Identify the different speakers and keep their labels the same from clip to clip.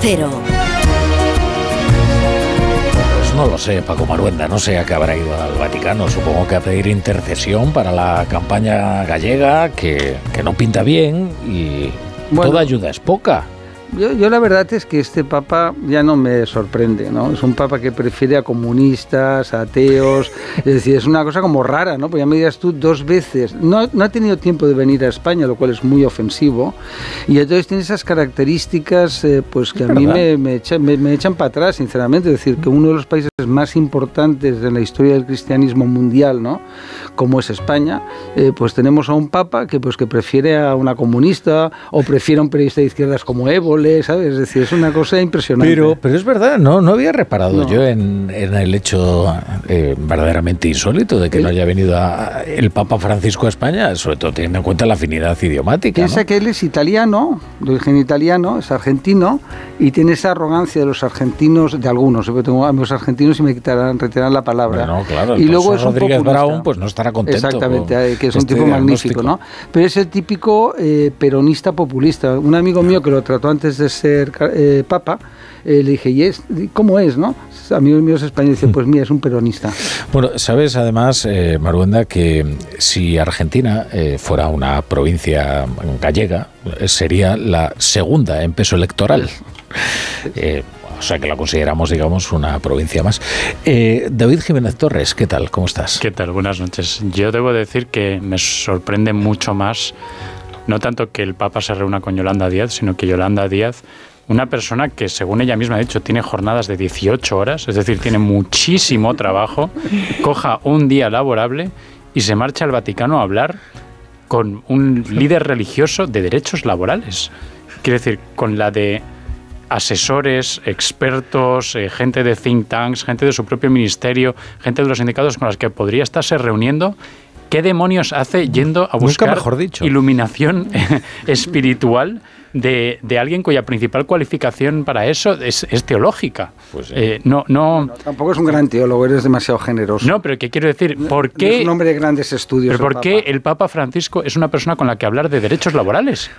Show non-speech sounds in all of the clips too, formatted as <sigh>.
Speaker 1: Cero.
Speaker 2: Pues no lo sé, Paco Maruenda, no sé a qué habrá ido al Vaticano. Supongo que a pedir intercesión para la campaña gallega, que, que no pinta bien y
Speaker 3: Bueno.
Speaker 2: toda ayuda es poca.
Speaker 3: Yo, yo la verdad es que este papa ya no me sorprende, ¿no? Es un papa que prefiere a comunistas, a ateos, <laughs> es decir, es una cosa como rara, ¿no? Pues ya me digas tú dos veces, no, no ha tenido tiempo de venir a España, lo cual es muy ofensivo, y entonces tiene esas características eh, pues que a mí me, me, echa- me- me echan para atrás, sinceramente, es decir, que uno de los países más importantes de la historia del cristianismo mundial, ¿no? Como es España, eh, pues tenemos a un papa que pues que prefiere a una comunista o prefiere a un periodista de izquierdas como Évole, ¿sabes? Es decir, es una cosa impresionante.
Speaker 2: Pero, pero es verdad, no, no había reparado
Speaker 3: No.
Speaker 2: yo en, en el hecho eh, verdaderamente insólito de que no haya venido a- el Papa Francisco a España, sobre todo teniendo en cuenta la afinidad idiomática.
Speaker 3: Piensa
Speaker 2: ¿no?
Speaker 3: que él es italiano, de origen italiano, es argentino, y tiene esa arrogancia de los argentinos, de algunos, yo tengo amigos argentinos y me quitarán, retirarán la palabra.
Speaker 2: Bueno, claro,
Speaker 3: y luego es un
Speaker 2: Rodríguez. Brown, pues no estará contento
Speaker 3: Exactamente,
Speaker 2: con
Speaker 3: eh, que es un
Speaker 2: este
Speaker 3: tipo magnífico. ¿no? Pero es el típico eh, peronista populista. Un amigo mío que lo trató antes de ser eh, papa, eh, le dije, ¿y es, cómo es, no? Amigos míos españoles dicen, pues mira, es un peronista.
Speaker 2: Bueno, sabes además, eh, Maruenda, que si Argentina eh, fuera una provincia gallega, sería la segunda en peso electoral. <laughs> Eh, o sea que la consideramos, digamos, una provincia más. Eh, David Jiménez Torres, ¿qué tal? ¿Cómo estás?
Speaker 4: ¿Qué tal? Buenas noches. Yo debo decir que me sorprende mucho más, no tanto que el Papa se reúna con Yolanda Díaz, sino que Yolanda Díaz, una persona que, según ella misma ha dicho, tiene jornadas de 18 horas, es decir, tiene muchísimo trabajo, coja un día laborable y se marcha al Vaticano a hablar con un líder religioso de derechos laborales. Quiero decir, con la de asesores, expertos, eh, gente de think tanks, gente de su propio ministerio, gente de los sindicatos con las que podría estarse reuniendo. ¿Qué demonios hace yendo a
Speaker 2: Nunca
Speaker 4: buscar
Speaker 2: mejor dicho.
Speaker 4: iluminación <laughs> espiritual de, de alguien cuya principal cualificación para eso es, es teológica?
Speaker 2: Pues sí.
Speaker 4: Eh, no, no,
Speaker 3: No, tampoco es un gran teólogo, eres demasiado generoso.
Speaker 4: no, pero ¿qué quiero decir? ¿Por
Speaker 3: No
Speaker 4: qué,
Speaker 3: es un hombre de grandes estudios.
Speaker 4: pero
Speaker 3: el
Speaker 4: por qué
Speaker 3: Papa.
Speaker 4: el Papa Francisco es una persona con la que hablar de derechos laborales?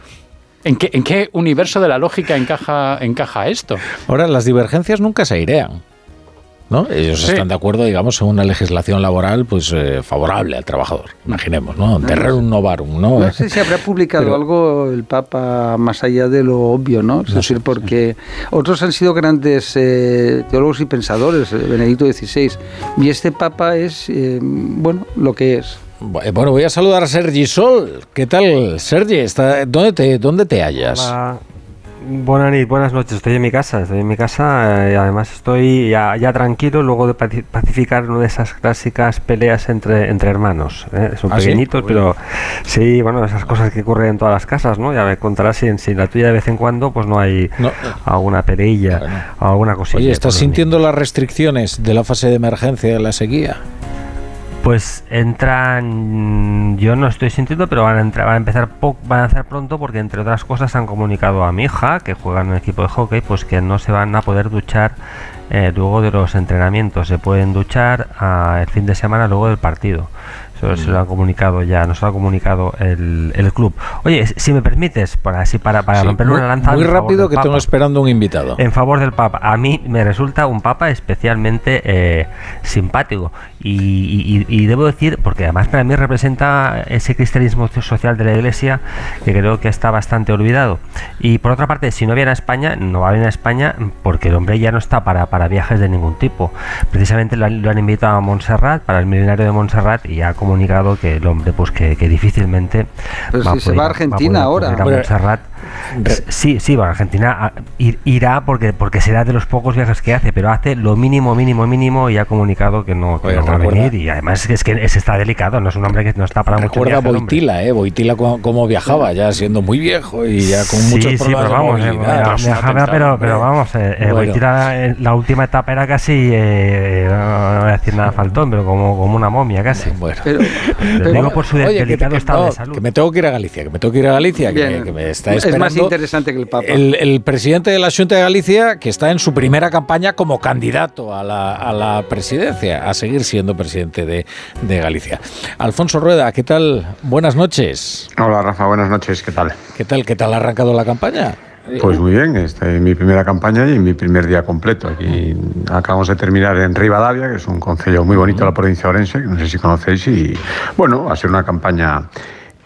Speaker 4: ¿En qué, en qué universo de la lógica encaja, encaja esto?
Speaker 2: Ahora, las divergencias nunca se airean. ¿No? Ellos
Speaker 4: Sí.
Speaker 2: están de acuerdo, digamos, en una legislación laboral pues eh, favorable al trabajador, imaginemos, ¿no? Terrerum novarum, ¿no?
Speaker 3: No sé si habrá publicado
Speaker 2: Pero-
Speaker 3: algo el Papa más allá de lo obvio, ¿no? Es
Speaker 2: No
Speaker 3: decir,
Speaker 2: sé,
Speaker 3: porque otros han sido grandes eh, teólogos y pensadores, eh, Benedicto XVI, y este Papa es, eh, bueno, lo que es.
Speaker 2: Bu- Bueno, voy a saludar a Sergi Sol. ¿Qué tal, Sergi? ¿Está, dónde, te, ¿Dónde te hallas?
Speaker 5: Hola. Buenas, buenas noches, estoy en mi casa, estoy en mi casa eh, y además estoy ya, ya tranquilo luego de paci- pacificar una de esas clásicas peleas entre, entre hermanos. ¿eh? Son
Speaker 2: ¿Ah, sí?
Speaker 5: pequeñitos, pero sí, bueno, esas cosas que ocurren en todas las casas, ¿no? Ya me contarás si en, si la tuya de vez en cuando pues no hay
Speaker 2: No.
Speaker 5: alguna peleilla
Speaker 2: Bueno.
Speaker 5: o alguna cosilla.
Speaker 2: Oye, ¿estás sintiendo las restricciones de la fase de emergencia de la sequía?
Speaker 5: Pues entran, yo no estoy sintiendo, pero van a entrar, a empezar van a hacer pronto porque entre otras cosas han comunicado a mi hija que juega en un equipo de hockey, pues que no se van a poder duchar eh, luego de los entrenamientos, se pueden duchar ah, el fin de semana luego del partido. Eso se lo ha comunicado ya, nos lo ha comunicado el, el club. Oye, si me permites, para así para, para
Speaker 2: Sí,
Speaker 5: romperle
Speaker 2: muy,
Speaker 5: una lanza
Speaker 2: muy rápido que tengo esperando un invitado.
Speaker 5: En favor del Papa. A mí me resulta un Papa especialmente eh, simpático. Y, y- y debo decir, porque además para mí representa ese cristianismo social de la Iglesia que creo que está bastante olvidado. Y por otra parte, si no viene a España, no va a venir a España porque el hombre ya no está para, para viajes de ningún tipo. Precisamente lo han, lo han invitado a Montserrat, para el milenario de Montserrat, y ha comunicado que el hombre, pues que, que difícilmente
Speaker 3: Pero si se
Speaker 5: poder-
Speaker 3: va a Argentina
Speaker 5: poder
Speaker 3: ahora.
Speaker 5: acudir a Montserrat. Sí, sí, va a Argentina a- ir- irá porque porque será de los pocos viajes que hace, pero hace lo mínimo, mínimo, mínimo y ha comunicado que no, que
Speaker 2: Oye,
Speaker 5: no va a
Speaker 2: recuerda-
Speaker 5: venir. Y además es que es, está delicado, no es un hombre que no está para mucho
Speaker 2: Recuerda
Speaker 5: viaje, el hombre.
Speaker 2: Boitila, ¿eh? Boitila cómo, viajaba, ya siendo muy viejo y ya con
Speaker 5: Sí,
Speaker 2: muchos
Speaker 5: sí,
Speaker 2: problemas
Speaker 5: pero
Speaker 2: de
Speaker 5: vamos, eh,
Speaker 2: movilidad.
Speaker 5: via-
Speaker 4: Tras un
Speaker 5: viajaba, pero, pero vamos, eh, eh,
Speaker 2: Bueno.
Speaker 5: Boitila, eh, la última etapa era casi, eh, no, no voy a decir nada faltón, pero como, como una momia casi.
Speaker 2: Bueno.
Speaker 3: Pero,
Speaker 5: Lo
Speaker 3: pero-
Speaker 5: digo por su
Speaker 2: Oye,
Speaker 5: delicado
Speaker 2: que-
Speaker 5: estado
Speaker 2: no,
Speaker 5: de salud.
Speaker 2: que me tengo que ir a Galicia, que me tengo que ir a Galicia, que, que me está
Speaker 3: Es
Speaker 2: esperando.
Speaker 3: Más interesante que el Papa.
Speaker 2: El, el presidente de la Junta de Galicia, que está en su primera campaña como candidato a la, a la presidencia, a seguir siendo presidente de, de Galicia. Alfonso Rueda, ¿qué tal? Buenas noches.
Speaker 6: Hola Rafa, buenas noches, ¿qué tal?
Speaker 2: ¿Qué tal? ¿Qué tal ha arrancado la campaña?
Speaker 6: Pues muy bien, esta es mi primera campaña y mi primer día completo. Aquí acabamos de terminar en Rivadavia, que es un concello muy bonito de la provincia de Orense, que no sé si conocéis, y bueno, ha sido una campaña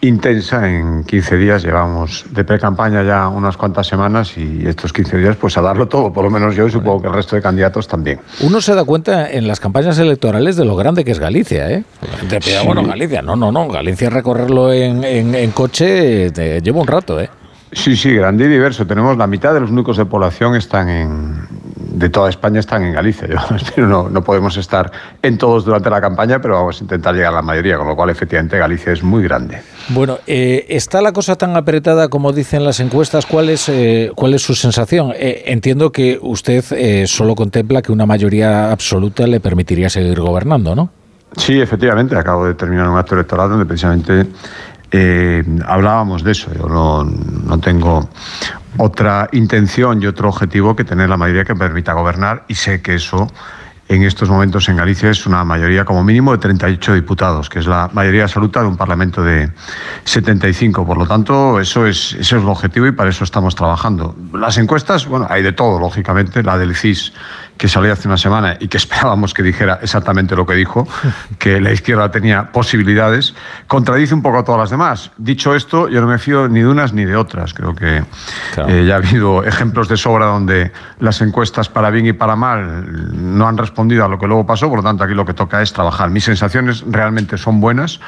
Speaker 6: intensa en 15 días. Llevamos de pre-campaña ya unas cuantas semanas y estos 15 días pues a darlo todo, por lo menos yo y supongo que el resto de candidatos también.
Speaker 2: Uno se da cuenta en las campañas electorales de lo grande que es Galicia, ¿eh? bueno, Galicia, no, no, no, Galicia recorrerlo en, en, coche te lleva un rato, ¿eh?
Speaker 6: Sí, sí, grande y diverso. Tenemos la mitad de los núcleos de población están en, de toda España están en Galicia. Yo, <laughs> no, no podemos estar en todos durante la campaña, pero vamos a intentar llegar a la mayoría, con lo cual efectivamente Galicia es muy grande.
Speaker 2: Bueno, eh, ¿está la cosa tan apretada como dicen las encuestas? ¿Cuál es, eh, cuál es su sensación? Eh, entiendo que usted solo contempla que una mayoría absoluta le permitiría seguir gobernando, ¿no?
Speaker 6: Sí, efectivamente. Acabo de terminar un acto electoral donde precisamente hablábamos de eso. Yo no, no, tengo otra intención y otro objetivo que tener la mayoría que permita gobernar y sé que eso en estos momentos en Galicia es una mayoría como mínimo de 38 diputados, que es la mayoría absoluta de un Parlamento de 75. Por lo tanto, eso es, ese es el objetivo y para eso estamos trabajando. Las encuestas, bueno, hay de todo, lógicamente. La del CIS que salió hace una semana y que <laughs> esperábamos que dijera exactamente lo que dijo, que la izquierda tenía posibilidades, contradice un poco a todas las demás. Dicho esto, yo no me fío ni de unas ni de otras. Creo que eh, ya ha habido ejemplos de sobra donde las encuestas para bien y para mal no han respondido a lo que luego pasó, por lo tanto aquí lo que toca es trabajar. Mis sensaciones realmente son buenas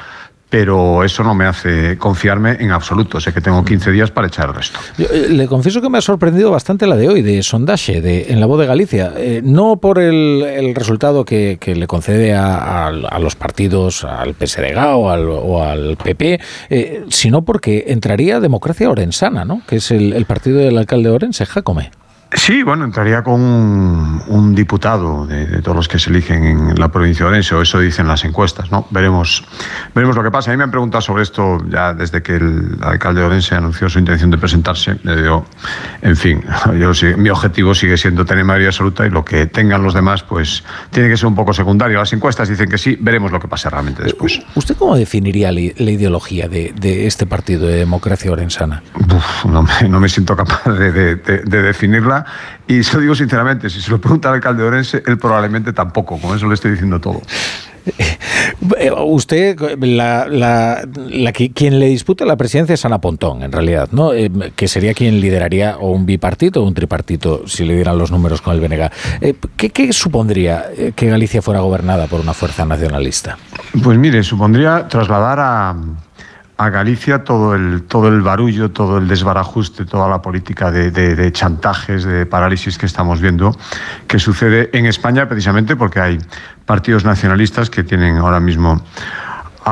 Speaker 6: pero eso no me hace confiarme en absoluto. Sé que tengo 15 días para echar el resto.
Speaker 2: Eh, le confieso que me ha sorprendido bastante la de hoy, de sondaje, de, en la voz de Galicia. Eh, no por el, resultado que, le concede a, los partidos, al PSDG o al, o al PP, eh, sino porque entraría Democracia Orensana, ¿no? que es el, partido del alcalde de Orense, Jacome.
Speaker 6: Sí, bueno, entraría con un, diputado de, todos los que se eligen en la provincia de Orense, o eso dicen las encuestas, ¿no? Veremos, veremos lo que pasa. A mí me han preguntado sobre esto ya desde que el alcalde de Orense anunció su intención de presentarse. Yo, en fin, <laughs> yo, mi objetivo sigue siendo tener mayoría absoluta y lo que tengan los demás, pues tiene que ser un poco secundario. Las encuestas dicen que sí, veremos lo que pasa realmente después.
Speaker 2: ¿Usted cómo definiría la, ideología de, este partido de democracia orensana?
Speaker 6: no, me, no, me, siento capaz de definirla y <laughs> se lo digo sinceramente, si se lo pregunta al alcalde de Orense, él probablemente tampoco, con eso le estoy diciendo todo.
Speaker 2: Eh, usted, la, quien le disputa la presidencia es Ana Pontón, en realidad, ¿no? Eh, que sería quien lideraría o un bipartito o un tripartito, si le dieran los números con el BNG. Eh, ¿qué, supondría que Galicia fuera gobernada por una fuerza nacionalista?
Speaker 6: Pues mire, supondría trasladar a, a Galicia todo el, todo el barullo, todo el desbarajuste, toda la política de, de, chantajes, de parálisis que estamos viendo, que sucede en España precisamente porque hay partidos nacionalistas que tienen ahora mismo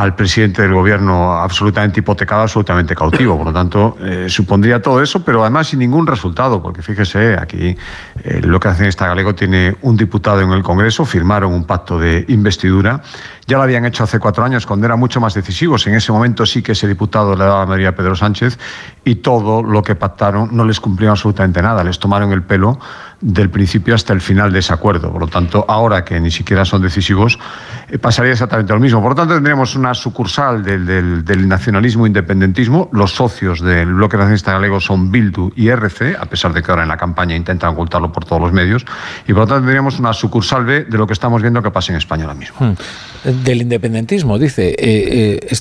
Speaker 6: al presidente del gobierno absolutamente hipotecado, absolutamente cautivo. Por lo tanto, eh, supondría todo eso, pero además sin ningún resultado, porque fíjese, aquí eh, lo que hace esta Galego tiene un diputado en el Congreso, firmaron un pacto de investidura ya lo habían hecho hace cuatro años, cuando eran mucho más decisivos. En ese momento sí que ese diputado le daba la mayoría a Pedro Sánchez y todo lo que pactaron no les cumplió absolutamente nada. Les tomaron el pelo del principio hasta el final de ese acuerdo. Por lo tanto, ahora que ni siquiera son decisivos, eh, pasaría exactamente lo mismo. Por lo tanto, tendríamos una sucursal del, del nacionalismo e independentismo. Los socios del bloque nacionalista galego son Bildu y RC, a pesar de que ahora en la campaña intentan ocultarlo por todos los medios. Y por lo tanto, tendríamos una sucursal B de lo que estamos viendo que pasa en España ahora mismo. Hmm
Speaker 2: del independentismo, dice. Eh, eh,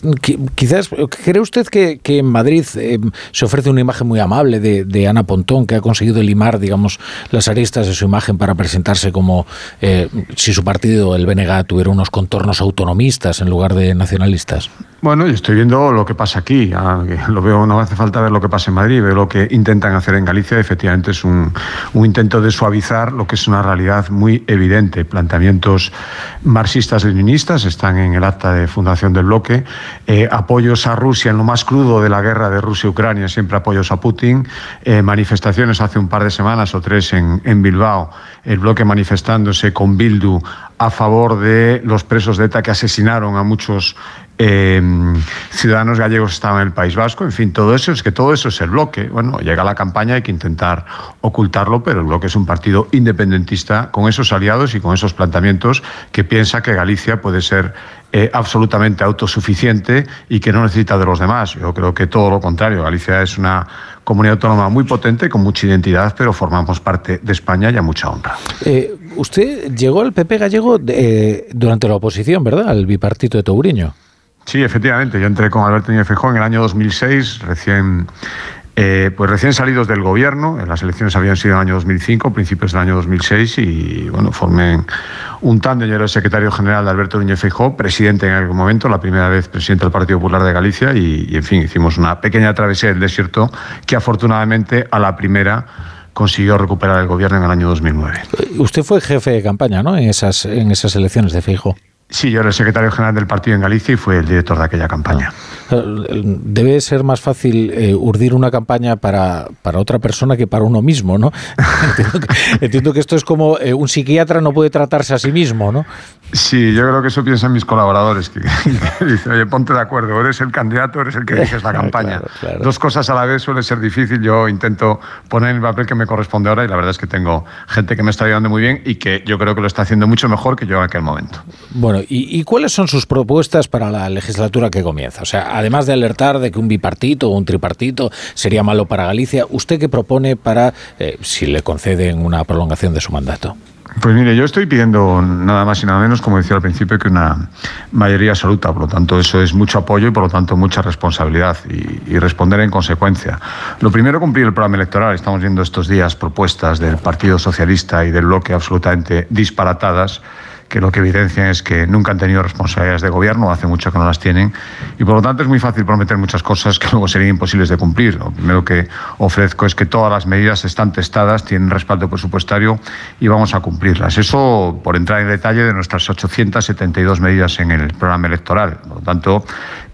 Speaker 2: quizás, ¿cree usted que, en Madrid eh, se ofrece una imagen muy amable de, Ana Pontón, que ha conseguido limar, digamos, las aristas de su imagen para presentarse como si su partido, el BNG, tuviera unos contornos autonomistas en lugar de nacionalistas?
Speaker 6: Bueno, yo estoy viendo lo que pasa aquí. Ah, lo veo, no hace falta ver lo que pasa en Madrid, veo lo que intentan hacer en Galicia. Efectivamente, es un, intento de suavizar lo que es una realidad muy evidente. Planteamientos marxistas-leninistas están en el acta de fundación del bloque. Eh, apoyos a Rusia en lo más crudo de la guerra de Rusia-Ucrania, siempre apoyos a Putin. Eh, manifestaciones hace un par de semanas o tres en, en Bilbao, el bloque manifestándose con Bildu a favor de los presos de ETA que asesinaron a muchos eh, ciudadanos gallegos estaban en el País Vasco. En fin, todo eso es que todo eso es el bloque. Bueno, llega la campaña, hay que intentar ocultarlo, pero el bloque es un partido independentista con esos aliados y con esos planteamientos que piensa que Galicia puede ser eh, absolutamente autosuficiente y que no necesita de los demás. Yo creo que todo lo contrario. Galicia es una comunidad autónoma muy potente, con mucha identidad, pero formamos parte de España y a mucha honra.
Speaker 2: Eh, usted llegó al PP gallego eh, durante la oposición, ¿verdad? Al bipartito de Touriño.
Speaker 6: Sí, efectivamente. Yo entré con Alberto Núñez Feijóo en el año 2006, recién eh, pues recién salidos del gobierno, las elecciones habían sido en el año 2005, principios del año 2006, y bueno, formé un tándem, yo era el secretario general de Alberto Núñez Feijóo, presidente en aquel momento, la primera vez presidente del Partido Popular de Galicia, y, en fin, hicimos una pequeña travesía del desierto que afortunadamente a la primera consiguió recuperar el gobierno en el año 2009.
Speaker 2: Usted fue jefe de campaña, ¿no? En esas, en esas elecciones de Feijóo.
Speaker 6: Sí, yo era el secretario general del partido en Galicia y fue el director de aquella campaña.
Speaker 2: Ah, debe ser más fácil eh, urdir una campaña para, para, otra persona que para uno mismo, ¿no? <laughs> entiendo, que, esto es como eh, un psiquiatra no puede tratarse a sí mismo, ¿no?
Speaker 6: Sí, yo creo que eso piensan mis colaboradores, que, <laughs> dicen, oye, ponte de acuerdo, eres el candidato, eres el que dices la <laughs> campaña. Dos cosas a la vez suele ser difícil, yo intento poner el papel que me corresponde ahora y la verdad es que tengo gente que me está ayudando muy bien y que yo creo que lo está haciendo mucho mejor que yo en aquel momento.
Speaker 2: Bueno, ¿y, cuáles son sus propuestas para la legislatura que comienza? O sea, además de alertar de que un bipartito o un tripartito sería malo para Galicia, ¿usted qué propone para, eh, si le conceden una prolongación de su mandato?
Speaker 6: Pues mire, yo estoy pidiendo nada más y nada menos, como decía al principio, que una mayoría absoluta. Por lo tanto, eso es mucho apoyo y, por lo tanto, mucha responsabilidad y, y, responder en consecuencia. Lo primero, cumplir el programa electoral. Estamos viendo estos días propuestas del Partido Socialista y del bloque absolutamente disparatadas que lo que evidencian es que nunca han tenido responsabilidades de gobierno, hace mucho que no las tienen, y por lo tanto es muy fácil prometer muchas cosas que <laughs> luego serían imposibles de cumplir. Lo primero que ofrezco es que todas las medidas están testadas, tienen respaldo presupuestario y vamos a cumplirlas. Eso por entrar en detalle de nuestras 872 medidas en el programa electoral. Por lo tanto,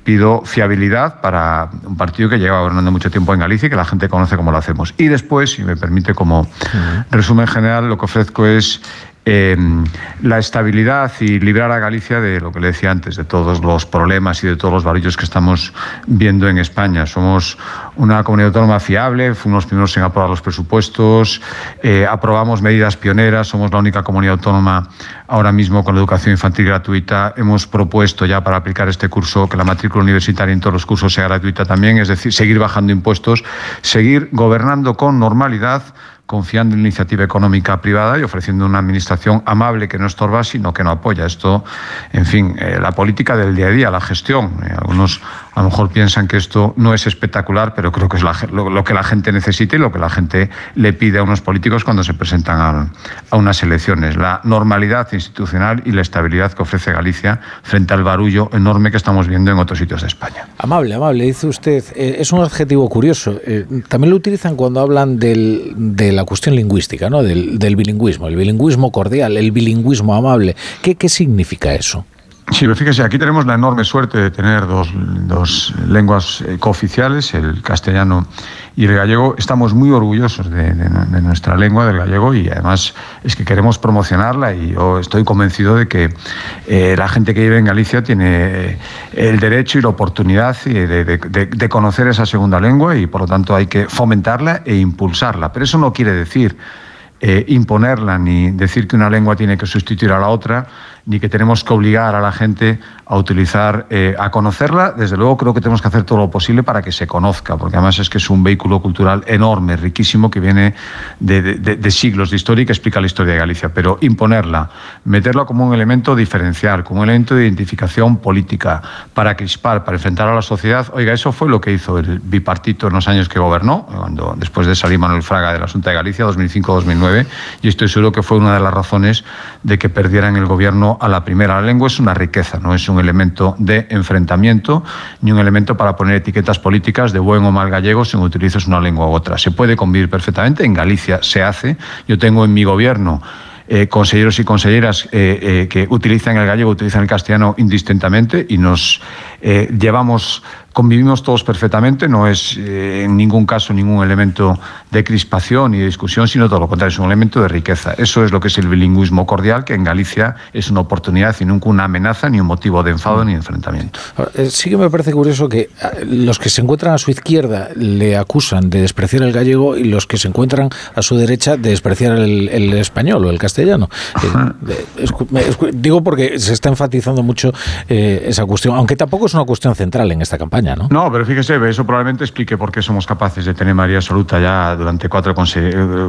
Speaker 6: pido fiabilidad para un partido que lleva gobernando mucho tiempo en Galicia y que la gente conoce cómo lo hacemos. Y después, si me permite como resumen general, lo que ofrezco es eh, la estabilidad y librar a Galicia de lo que le decía antes, de todos los problemas y de todos los varillos que estamos viendo en España. Somos una comunidad autónoma fiable, fuimos los primeros en aprobar los presupuestos, eh, aprobamos medidas pioneras, somos la única comunidad autónoma ahora mismo con la educación infantil gratuita. Hemos propuesto ya para aplicar este curso que la matrícula universitaria en todos los cursos sea gratuita también, es decir, seguir bajando impuestos, seguir gobernando con normalidad confiando en iniciativa económica privada y ofreciendo una administración amable que no estorba, sino que no apoya. Esto, en fin, eh, la política del día a día, la gestión. Eh, algunos a lo mejor piensan que esto no es espectacular, pero creo que es lo, que la gente necesita y lo que la gente le pide a unos políticos cuando se presentan a, a, unas elecciones. La normalidad institucional y la estabilidad que ofrece Galicia frente al barullo enorme que estamos viendo en otros sitios de España.
Speaker 2: Amable, amable, dice usted. Eh, es un adjetivo curioso. también lo utilizan cuando hablan del, de la cuestión lingüística, ¿no? del, bilingüismo, el bilingüismo cordial, el bilingüismo amable. ¿Qué, qué significa eso?
Speaker 6: Sí, pero fíjese, aquí tenemos la enorme suerte de tener dos, dos lenguas eh, cooficiales, el castellano y el gallego. Estamos muy orgullosos de, nuestra lengua, del gallego, y además es que queremos promocionarla y yo estoy convencido de que eh, la gente que vive en Galicia tiene eh, el derecho y la oportunidad de, de conocer esa segunda lengua y por lo tanto hay que fomentarla e impulsarla. Pero eso no quiere decir imponerla ni decir que una lengua tiene que sustituir a la otra ni que tenemos que obligar a la gente a utilizar, eh, a conocerla. Desde luego creo que tenemos que hacer todo lo posible para que se conozca, porque además es que es un vehículo cultural enorme, riquísimo, que viene de, siglos de historia y que explica la historia de Galicia. Pero imponerla, meterla como un elemento diferencial, como un elemento de identificación política, para crispar, para enfrentar a la sociedad, oiga, eso fue lo que hizo el bipartito en los años que gobernó, cuando después de salir Manuel Fraga del asunto de Galicia, 2005-2009, y estoy seguro que fue una de las razones de que perdieran el gobierno a la primera. Lengua es una riqueza, no es un elemento de enfrentamiento ni un elemento para poner etiquetas políticas de buen o mal gallego si utilizas una lengua u otra. Se puede convivir perfectamente, en Galicia se hace. Yo tengo en mi gobierno eh, consejeros y consejeras eh, eh, que utilizan el gallego, utilizan el castellano indistintamente y nos llevamos convivimos todos perfectamente, no es eh, en ningún caso ningún elemento de crispación y de discusión, sino todo lo contrario, es un elemento de riqueza. Eso es lo que es el bilingüismo cordial, que en Galicia es una oportunidad y nunca una amenaza, ni un motivo de enfado ni de enfrentamiento.
Speaker 2: Eh, sí que me parece curioso que eh, los que se encuentran a su izquierda le acusan de despreciar el gallego y los que se encuentran a su derecha de despreciar el, español o el castellano. digo porque se está enfatizando mucho esa cuestión, aunque tampoco es una cuestión central en esta campaña España, ¿no?
Speaker 6: No, pero fíjese, eso probablemente explique por qué somos capaces de tener mayoría absoluta ya durante cuatro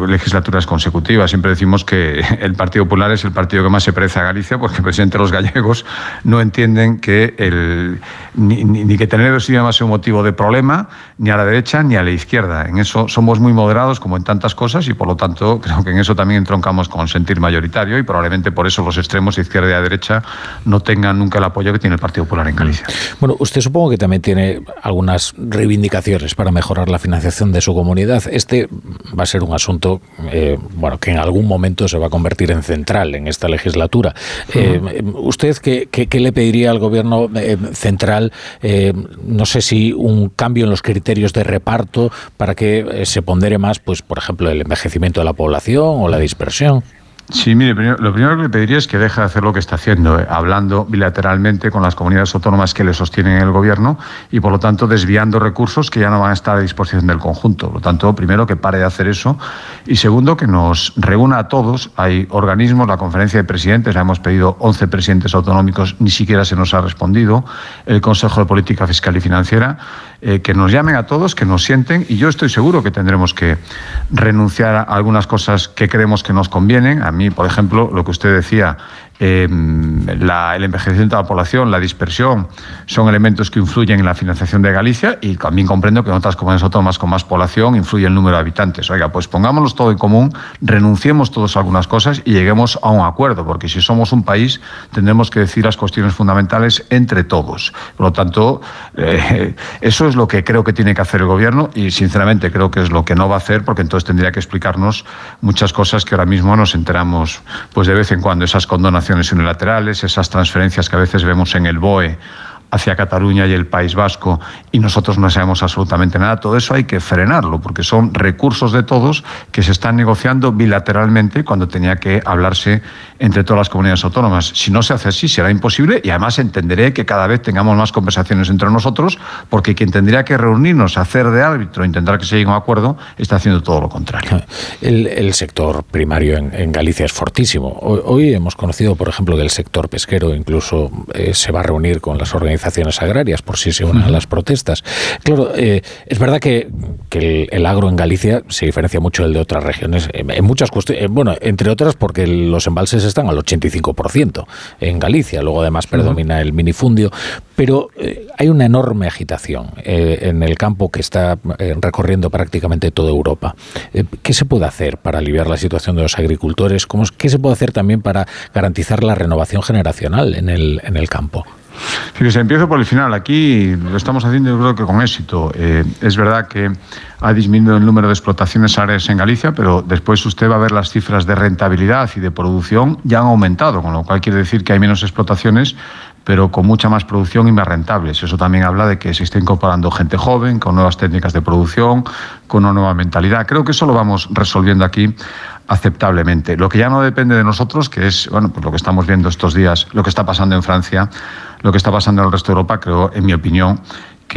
Speaker 6: legislaturas consecutivas. Siempre decimos que <laughs> el Partido Popular es el partido que más se parece a Galicia porque presidente los gallegos no entienden que el, ni, que tener dos idiomas sea un motivo de problema, ni a la derecha ni a la izquierda. En eso somos muy moderados como en tantas cosas y por lo tanto <laughs> creo que en eso también entroncamos con sentir mayoritario y probablemente por eso los extremos izquierda y derecha no tengan nunca el apoyo que tiene el Partido Popular en Galicia.
Speaker 2: Bueno, usted supongo que también tiene algunas reivindicaciones para mejorar la financiación de su comunidad. Este va a ser un asunto eh, bueno, que en algún momento se va a convertir en central en esta legislatura. Eh, ¿Usted qué, qué, le pediría al gobierno eh, central? no sé si un cambio en los criterios de reparto para que se pondere más, pues, por ejemplo, el envejecimiento de la población o la dispersión.
Speaker 6: Sí, mire, lo primero que le pediría es que deje de hacer lo que está haciendo, eh, hablando bilateralmente con las comunidades autónomas que le sostienen el gobierno y, por lo tanto, desviando recursos que ya no van a estar a disposición del conjunto. Por lo tanto, primero, que pare de hacer eso y, segundo, que nos reúna a todos. Hay organismos, la conferencia de presidentes, la hemos pedido 11 presidentes autonómicos, ni siquiera se nos ha respondido, el Consejo de Política Fiscal y Financiera, eh, que nos llamen a todos, que nos sienten y yo estoy seguro que tendremos que renunciar a algunas cosas que creemos que nos convienen. A mí, por ejemplo, lo que usted decía, Em, el envejecimiento de la población, la dispersión, son elementos que influyen en la financiación de Galicia y también comprendo que en otras comunidades autónomas con más población influye el número de habitantes. Oiga, pues pongámoslos todo en común, renunciemos todos a algunas cosas y lleguemos a un acuerdo, porque si somos un país tendremos que decir las cuestiones fundamentales entre todos. Por lo tanto, eh, eso es lo que creo que tiene que hacer el Gobierno y sinceramente creo que es lo que no va a hacer, porque entonces tendría que explicarnos muchas cosas que ahora mismo nos enteramos pues de vez en cuando, esas condonaciones unilaterales, esas transferencias que a veces vemos en el BOE hacia Cataluña y el País Vasco y nosotros no sabemos absolutamente nada, todo eso hay que frenarlo porque son recursos de todos que se están negociando bilateralmente cuando tenía que hablarse entre todas las comunidades autónomas. Si no se hace así será imposible y además entenderé que cada vez tengamos más conversaciones entre nosotros porque quien tendría que reunirnos, hacer de árbitro, intentar que se llegue a un acuerdo, está haciendo todo lo contrario.
Speaker 2: El, sector primario en, Galicia es fortísimo. Hoy, hemos conocido, por ejemplo, que el sector pesquero incluso eh, se va a reunir con las organizaciones agrarias por si se unen a las protestas. Claro, eh, es verdad que, el, agro en Galicia se diferencia mucho del de otras regiones, en muchas cuestiones, eh, bueno, entre otras porque los embalses están al 85% en Galicia, luego además predomina el minifundio, pero eh, hay una enorme agitación en el campo que está recorriendo prácticamente toda Europa. ¿Qué se puede hacer para aliviar la situación de los agricultores? ¿Cómo, ¿Qué se puede hacer también para garantizar la renovación generacional en el, en el campo?
Speaker 6: Fíjese, empiezo por el final. Aquí lo estamos haciendo yo creo que con éxito. Eh, es verdad que ha disminuido el número de explotaciones áreas en Galicia, pero después usted va a ver las cifras de rentabilidad y de producción ya han aumentado, con lo cual quiere decir que hay menos explotaciones, pero con mucha más producción y más rentables. Eso también habla de que se está incorporando gente joven, con nuevas técnicas de producción, con una nueva mentalidad. Creo que eso lo vamos resolviendo aquí aceptablemente. Lo que ya no depende de nosotros, que es bueno, pues lo que estamos viendo estos días, lo que está pasando en Francia, lo que está pasando en el resto de Europa, creo, en mi opinión,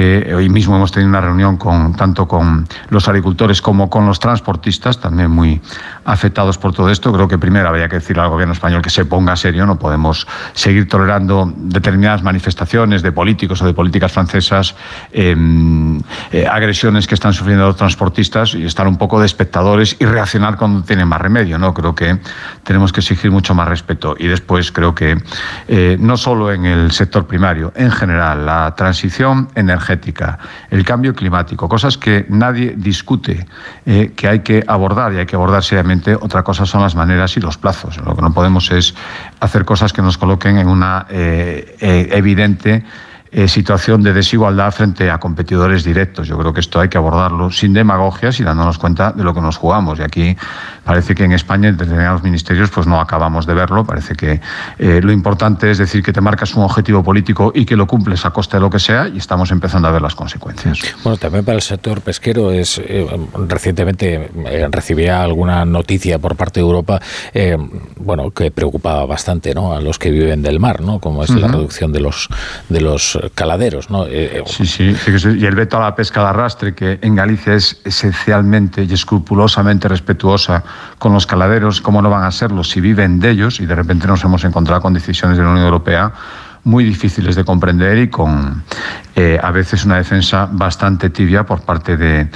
Speaker 6: hoy mismo hemos tenido una reunión con, tanto con los agricultores como con los transportistas, también muy afectados por todo esto. Creo que primero habría que decir al gobierno español que se ponga serio, no podemos seguir tolerando determinadas manifestaciones de políticos o de políticas francesas, em, eh, agresiones que están sufriendo los transportistas y estar un poco de espectadores y reaccionar cuando tienen más remedio. ¿no? Creo que tenemos que exigir mucho más respeto. Y después creo que eh, no solo en el sector primario, en general, la transición energética el cambio climático, cosas que nadie discute, eh, que hay que abordar y hay que abordar seriamente. Otra cosa son las maneras y los plazos. Lo que no podemos es hacer cosas que nos coloquen en una eh, eh, evidente situación de desigualdad frente a competidores directos. Yo creo que esto hay que abordarlo sin demagogias y dándonos cuenta de lo que nos jugamos. Y aquí parece que en España, en determinados ministerios, pues no acabamos de verlo. Parece que eh, lo importante es decir que te marcas un objetivo político y que lo cumples a costa de lo que sea y estamos empezando a ver las consecuencias.
Speaker 2: Bueno, también para el sector pesquero es eh, recientemente recibía alguna noticia por parte de Europa, bueno, que preocupaba bastante, ¿no? A los que viven del mar, ¿no? Como es la reducción de los de los caladeros, ¿no?
Speaker 6: Eh, eh, sí, sí, y el veto a la pesca de arrastre, que en Galicia es esencialmente y escrupulosamente respetuosa con los caladeros, ¿cómo no van a serlo si viven de ellos? Y de repente nos hemos encontrado con decisiones de la Unión Europea muy difíciles de comprender y con, eh, a veces una defensa bastante tibia por parte de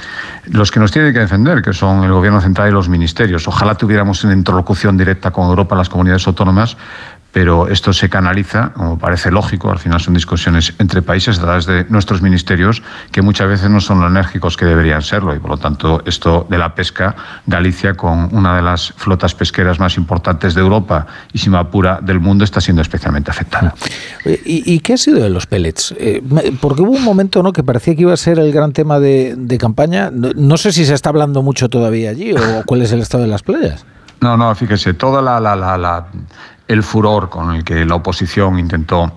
Speaker 6: los que nos tienen que defender, que son el Gobierno central y los ministerios. Ojalá tuviéramos una interlocución directa con Europa, las comunidades autónomas, pero esto se canaliza, como parece lógico, al final son discusiones entre países a través de nuestros ministerios que muchas veces no son lo enérgicos que deberían serlo y por lo tanto esto de la pesca, Galicia con una de las flotas pesqueras más importantes de Europa y sin apura del mundo está siendo especialmente afectada.
Speaker 2: ¿Y, qué ha sido de los pellets? Eh, porque hubo un momento ¿no? que parecía que iba a ser el gran tema de, campaña. No, sé si se está hablando mucho todavía allí o cuál es el estado de las playas.
Speaker 6: No, no, fíjese, toda la, la, la el furor con el que la oposición intentó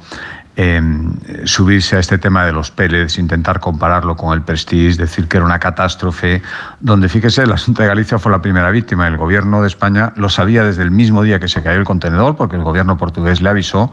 Speaker 6: em, subirse a este tema de los pellets, intentar compararlo con el Prestige, decir que era una catástrofe, donde fíjese, la Asunta de Galicia fue la primera víctima. El gobierno de España lo sabía desde el mismo día que se cayó el contenedor, porque el gobierno portugués le avisó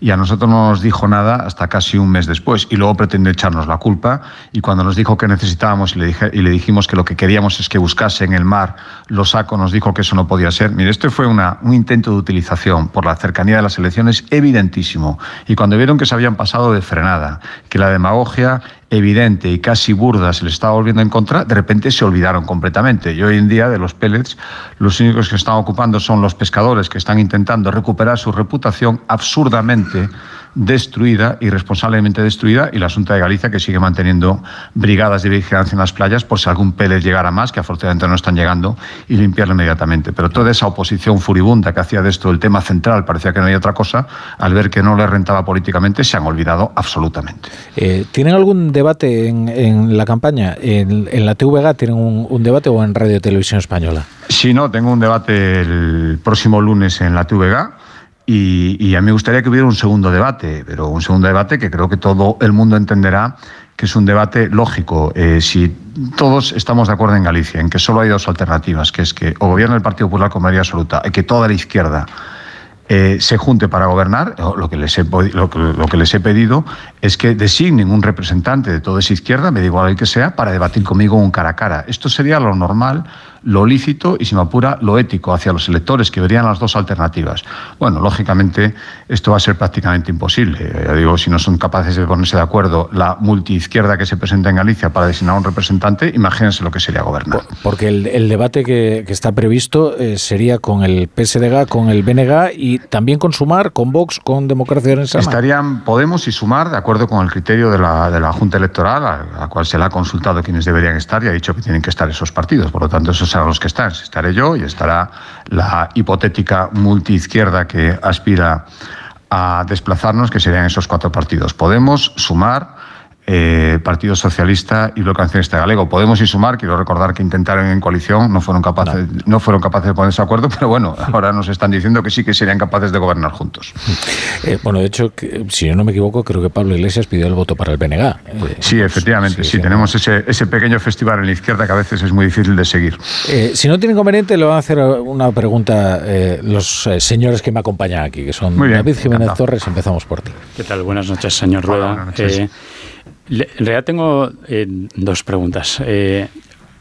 Speaker 6: y a nosotros no nos dijo nada hasta casi un mes después. Y luego pretendió echarnos la culpa. Y cuando nos dijo que necesitábamos y le, dije, y le dijimos que lo que queríamos es que buscase en el mar los sacos, nos dijo que eso no podía ser. Mire, esto fue una, un intento de utilización por la cercanía de las elecciones evidentísimo. Y cuando vieron que se habían pasado de frenada, que la demagogia evidente y casi burda se les estaba volviendo en contra, de repente se olvidaron completamente. Y hoy en día de los pellets, los únicos que están ocupando son los pescadores que están intentando recuperar su reputación absurdamente destruida, irresponsablemente destruida, y la Asunta de Galicia que sigue manteniendo brigadas de vigilancia en las playas por si algún pérez llegara más, que afortunadamente no están llegando, y limpiarlo inmediatamente. Pero toda esa oposición furibunda que hacía de esto el tema central, parecía que no había otra cosa, al ver que no le rentaba políticamente, se han olvidado absolutamente.
Speaker 2: Eh, ¿Tienen algún debate en, la campaña? ¿En, la TVG tienen un, un debate o en Radio Televisión Española?
Speaker 6: Sí, no, tengo un debate el próximo lunes en la TVG y, a mí me gustaría que hubiera un segundo debate, pero un segundo debate que creo que todo el mundo entenderá que es un debate lógico. Eh, si todos estamos de acuerdo en Galicia en que solo hay dos alternativas, que es que o gobierna el Partido Popular con mayoría absoluta y que toda la izquierda eh, se junte para gobernar, lo que, les he, lo, que les he pedido es que designen un representante de toda esa izquierda, me da igual el que sea, para debatir conmigo un cara a cara. Esto sería lo normal lo lícito y, si me apura, lo ético hacia los electores, que verían las dos alternativas. Bueno, lógicamente esto va a ser prácticamente imposible. Ya digo, si no son capaces de ponerse de acuerdo la multiizquierda que se presenta en Galicia para designar un representante, imagínense lo que sería gobernar.
Speaker 2: Porque el, debate que, está previsto eh, sería con el PSDG, con el BNG y también con Sumar, con Vox, con Democracia en
Speaker 6: Estarían Podemos y Sumar de acuerdo con el criterio de la, de la Junta Electoral, a la cual se le ha consultado quienes deberían estar y ha dicho que tienen que estar esos partidos. Por lo tanto, eso los que están. Estaré yo y estará la hipotética multiizquierda que aspira a desplazarnos, que serían esos cuatro partidos. Podemos sumar eh, Partido Socialista y Bloque Nacionalista Galego. Podemos y sumar, quiero recordar que intentaron en coalición, no fueron capaces, no. fueron capaces de ponerse de acuerdo, <laughs> pero bueno, ahora nos están diciendo que sí que serían capaces de gobernar juntos.
Speaker 2: Eh, bueno, de hecho, si yo no me equivoco, creo que Pablo Iglesias pidió el voto para el BNG.
Speaker 6: Eh, sí, efectivamente, sí, tenemos ese, ese pequeño festival en la izquierda que a veces es muy difícil de seguir.
Speaker 2: si no tiene inconveniente, le van a hacer una pregunta los señores que me acompañan aquí, que son David Jiménez Torres, empezamos por ti.
Speaker 4: ¿Qué tal? Buenas noches, señor Rueda. En realidad tengo eh, dos preguntas. Eh,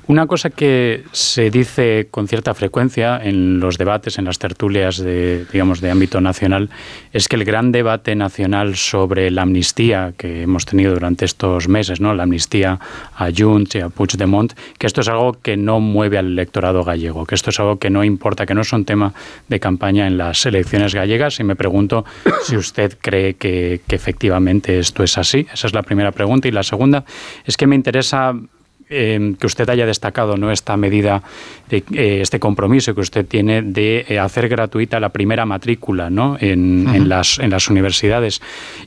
Speaker 4: una cosa que se dice con cierta frecuencia en los debates, en las tertulias de, digamos, de ámbito nacional, es que el gran debate nacional sobre la amnistía que hemos tenido durante estos meses, ¿no? la amnistía a Junts y a Puigdemont, que esto es algo que no mueve al electorado gallego, que esto es algo que no importa, que no es un tema de campaña en las elecciones gallegas. Y me pregunto <coughs> si usted cree que, que efectivamente esto es así. Esa es la primera pregunta. Y la segunda es que me interesa Em, que usted haya destacado ¿no? esta medida, de, eh, este compromiso que usted tiene de eh, hacer gratuita la primera matrícula ¿no? en, las, en las universidades.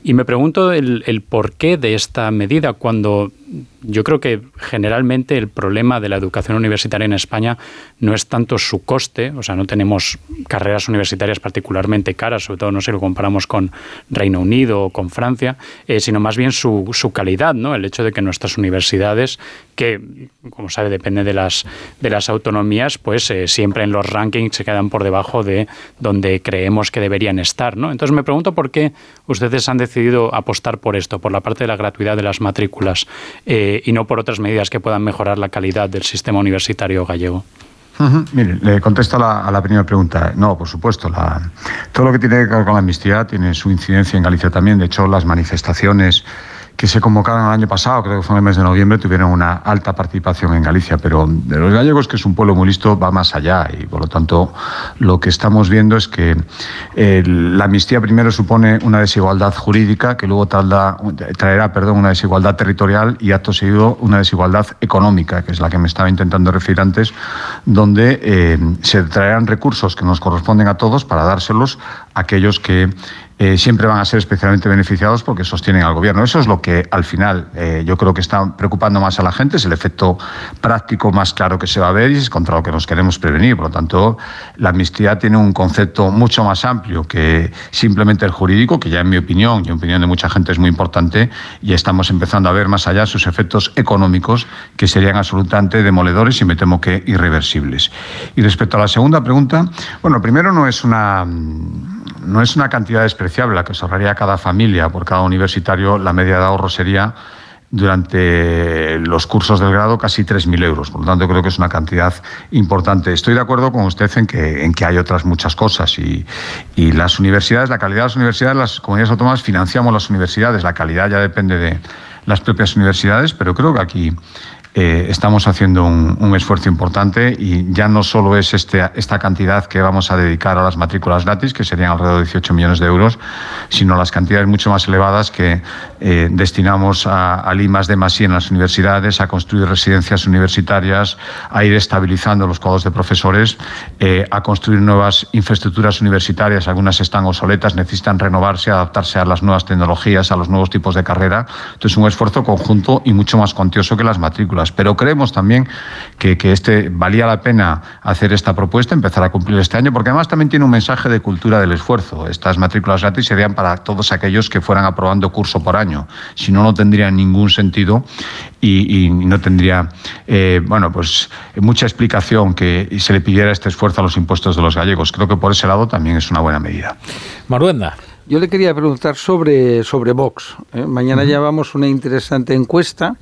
Speaker 4: Y me pregunto el, el porqué de esta medida cuando yo creo que generalmente el problema de la educación universitaria en España no es tanto su coste, o sea, no tenemos carreras universitarias particularmente caras, sobre todo no sé, lo comparamos con Reino Unido o con Francia, eh, sino más bien su, su, calidad, ¿no? El hecho de que nuestras universidades, que como sabe depende de las, de las autonomías, pues eh, siempre en los rankings se quedan por debajo de donde creemos que deberían estar, ¿no? Entonces me pregunto por qué ustedes han decidido apostar por esto, por la parte de la gratuidad de las matrículas. Eh, y no por otras medidas que puedan mejorar la calidad del sistema universitario gallego.
Speaker 6: Mire, le contesto a la, primera pregunta. No, por supuesto. todo lo que tiene que ver con la amnistía tiene su incidencia en Galicia también. De hecho, las manifestaciones que se convocaron el año pasado, creo que fue en el mes de noviembre, tuvieron una alta participación en Galicia, pero de los gallegos, que es un pueblo muy listo, va más allá y por lo tanto lo que estamos viendo es que la amnistía primero supone una desigualdad jurídica que luego traerá perdón, una desigualdad territorial y acto seguido una desigualdad económica, que es la que me estaba intentando referir antes, donde eh, se traerán recursos que nos corresponden a todos para dárselos a aquellos que eh, siempre van a ser especialmente beneficiados porque sostienen al gobierno. Eso es lo que al final eh, yo creo que está preocupando más a la gente, es el efecto práctico más claro que se va a ver y es contra lo que nos queremos prevenir. Por lo tanto, la amnistía tiene un concepto mucho más amplio que simplemente el jurídico, que ya en mi opinión y en opinión de mucha gente es muy importante, y estamos empezando a ver más allá sus efectos económicos que serían absolutamente demoledores y me temo que irreversibles. Y respecto a la segunda pregunta, bueno, primero no es una no es una cantidad despreciable la que se ahorraría cada familia por cada universitario. La media de ahorro sería durante los cursos del grado casi 3.000 euros. Por lo tanto, creo que es una cantidad importante. Estoy de acuerdo con usted en que, hay otras muchas cosas y las universidades, la calidad de las universidades, las comunidades autónomas financiamos las universidades. La calidad ya depende de las propias universidades, pero creo que aquí eh, estamos haciendo un, esfuerzo importante y ya no solo es este, esta cantidad que vamos a dedicar a las matrículas gratis, que serían alrededor de 18 millones de euros, sino las cantidades mucho más elevadas que eh, destinamos a, a limas de Masí en las universidades, a construir residencias universitarias, a ir estabilizando los cuadros de profesores, eh, a construir nuevas infraestructuras universitarias. Algunas están obsoletas, necesitan renovarse, adaptarse a las nuevas tecnologías, a los nuevos tipos de carrera. Entonces, un esfuerzo conjunto y mucho más cuantioso que las matrículas. Pero creemos también que, este valía la pena hacer esta propuesta, empezar a cumplir este año, porque además también tiene un mensaje de cultura del esfuerzo. Estas matrículas gratis serían para todos aquellos que fueran aprobando curso por año. Si no, no tendría ningún sentido y, no tendría, eh, bueno, pues mucha explicación que se le pidiera este esfuerzo a los impuestos de los gallegos. Creo que por ese lado también es una buena medida.
Speaker 2: Maruenda.
Speaker 7: Yo le quería preguntar sobre, sobre Vox. ¿eh? Mañana llevamos una interesante encuesta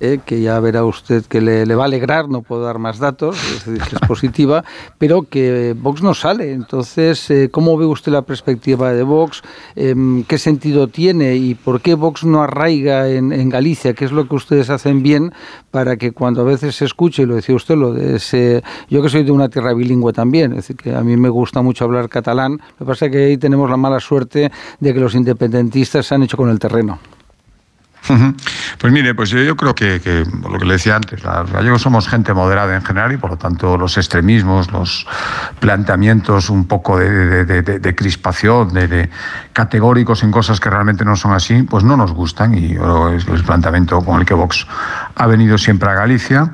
Speaker 7: eh, que ya verá usted que le, va a alegrar, no puedo dar más datos, es decir, que es positiva, <laughs> pero que Vox no sale. Entonces, eh, ¿cómo ve usted la perspectiva de Vox? Em, ¿Qué sentido tiene y por qué Vox no arraiga en, Galicia? ¿Qué es lo que ustedes hacen bien para que cuando a veces se escuche, y lo decía usted, lo de ese, yo que soy de una tierra bilingüe también, es decir, que a mí me gusta mucho hablar catalán, lo que pasa es que ahí tenemos la mala suerte de que los independentistas se han hecho con el terreno.
Speaker 6: Pues mire, pues yo, creo que, lo que le decía antes, los gallegos somos gente moderada en general y por lo tanto los extremismos, los planteamientos un poco de, crispación, de, categóricos en cosas que realmente no son así, pues no nos gustan y es el planteamiento con el que Vox ha venido siempre a Galicia.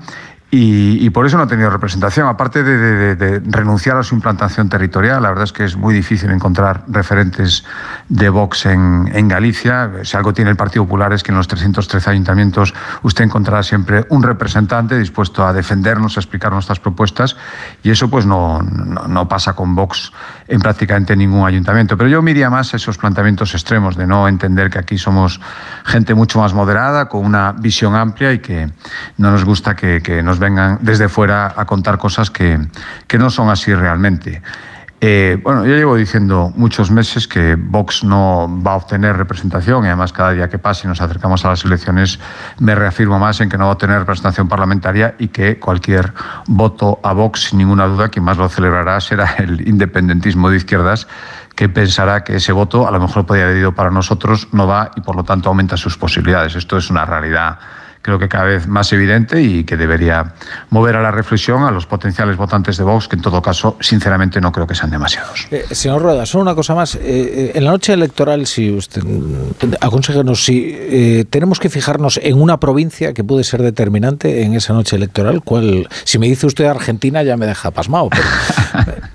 Speaker 6: Y, por eso no ha tenido representación. Aparte de, renunciar a su implantación territorial, la verdad es que es muy difícil encontrar referentes de Vox en, Galicia. Si algo tiene el Partido Popular es que en los 313 ayuntamientos usted encontrará siempre un representante dispuesto a defendernos, a explicar nuestras propuestas. Y eso pues no, no, pasa con Vox en prácticamente ningún ayuntamiento. Pero yo miraría más esos planteamientos extremos de no entender que aquí somos gente mucho más moderada, con una visión amplia y que no nos gusta que, nos vengan desde fuera a contar cosas que no son así realmente. Eh, bueno, yo llevo diciendo muchos meses que Vox no va a obtener representación y además cada día que pase y nos acercamos a las elecciones me reafirmo más en que no va a obtener representación parlamentaria y que cualquier voto a Vox, sin ninguna duda, quien más lo celebrará será el independentismo de izquierdas que pensará que ese voto a lo mejor podría haber ido para nosotros, no va y por lo tanto aumenta sus posibilidades. Esto es una realidad creo que cada vez más evidente y que debería mover a la reflexión a los potenciales votantes de Vox, que en todo caso, sinceramente, no creo que sean demasiados.
Speaker 2: Eh, señor Rueda, solo una cosa más. Eh, eh, en la noche electoral, si usted aconsejanos si tenemos que fijarnos en una provincia que puede ser determinante en esa noche electoral, ¿cuál? Si me dice usted Argentina, ya me deja pasmado. <laughs>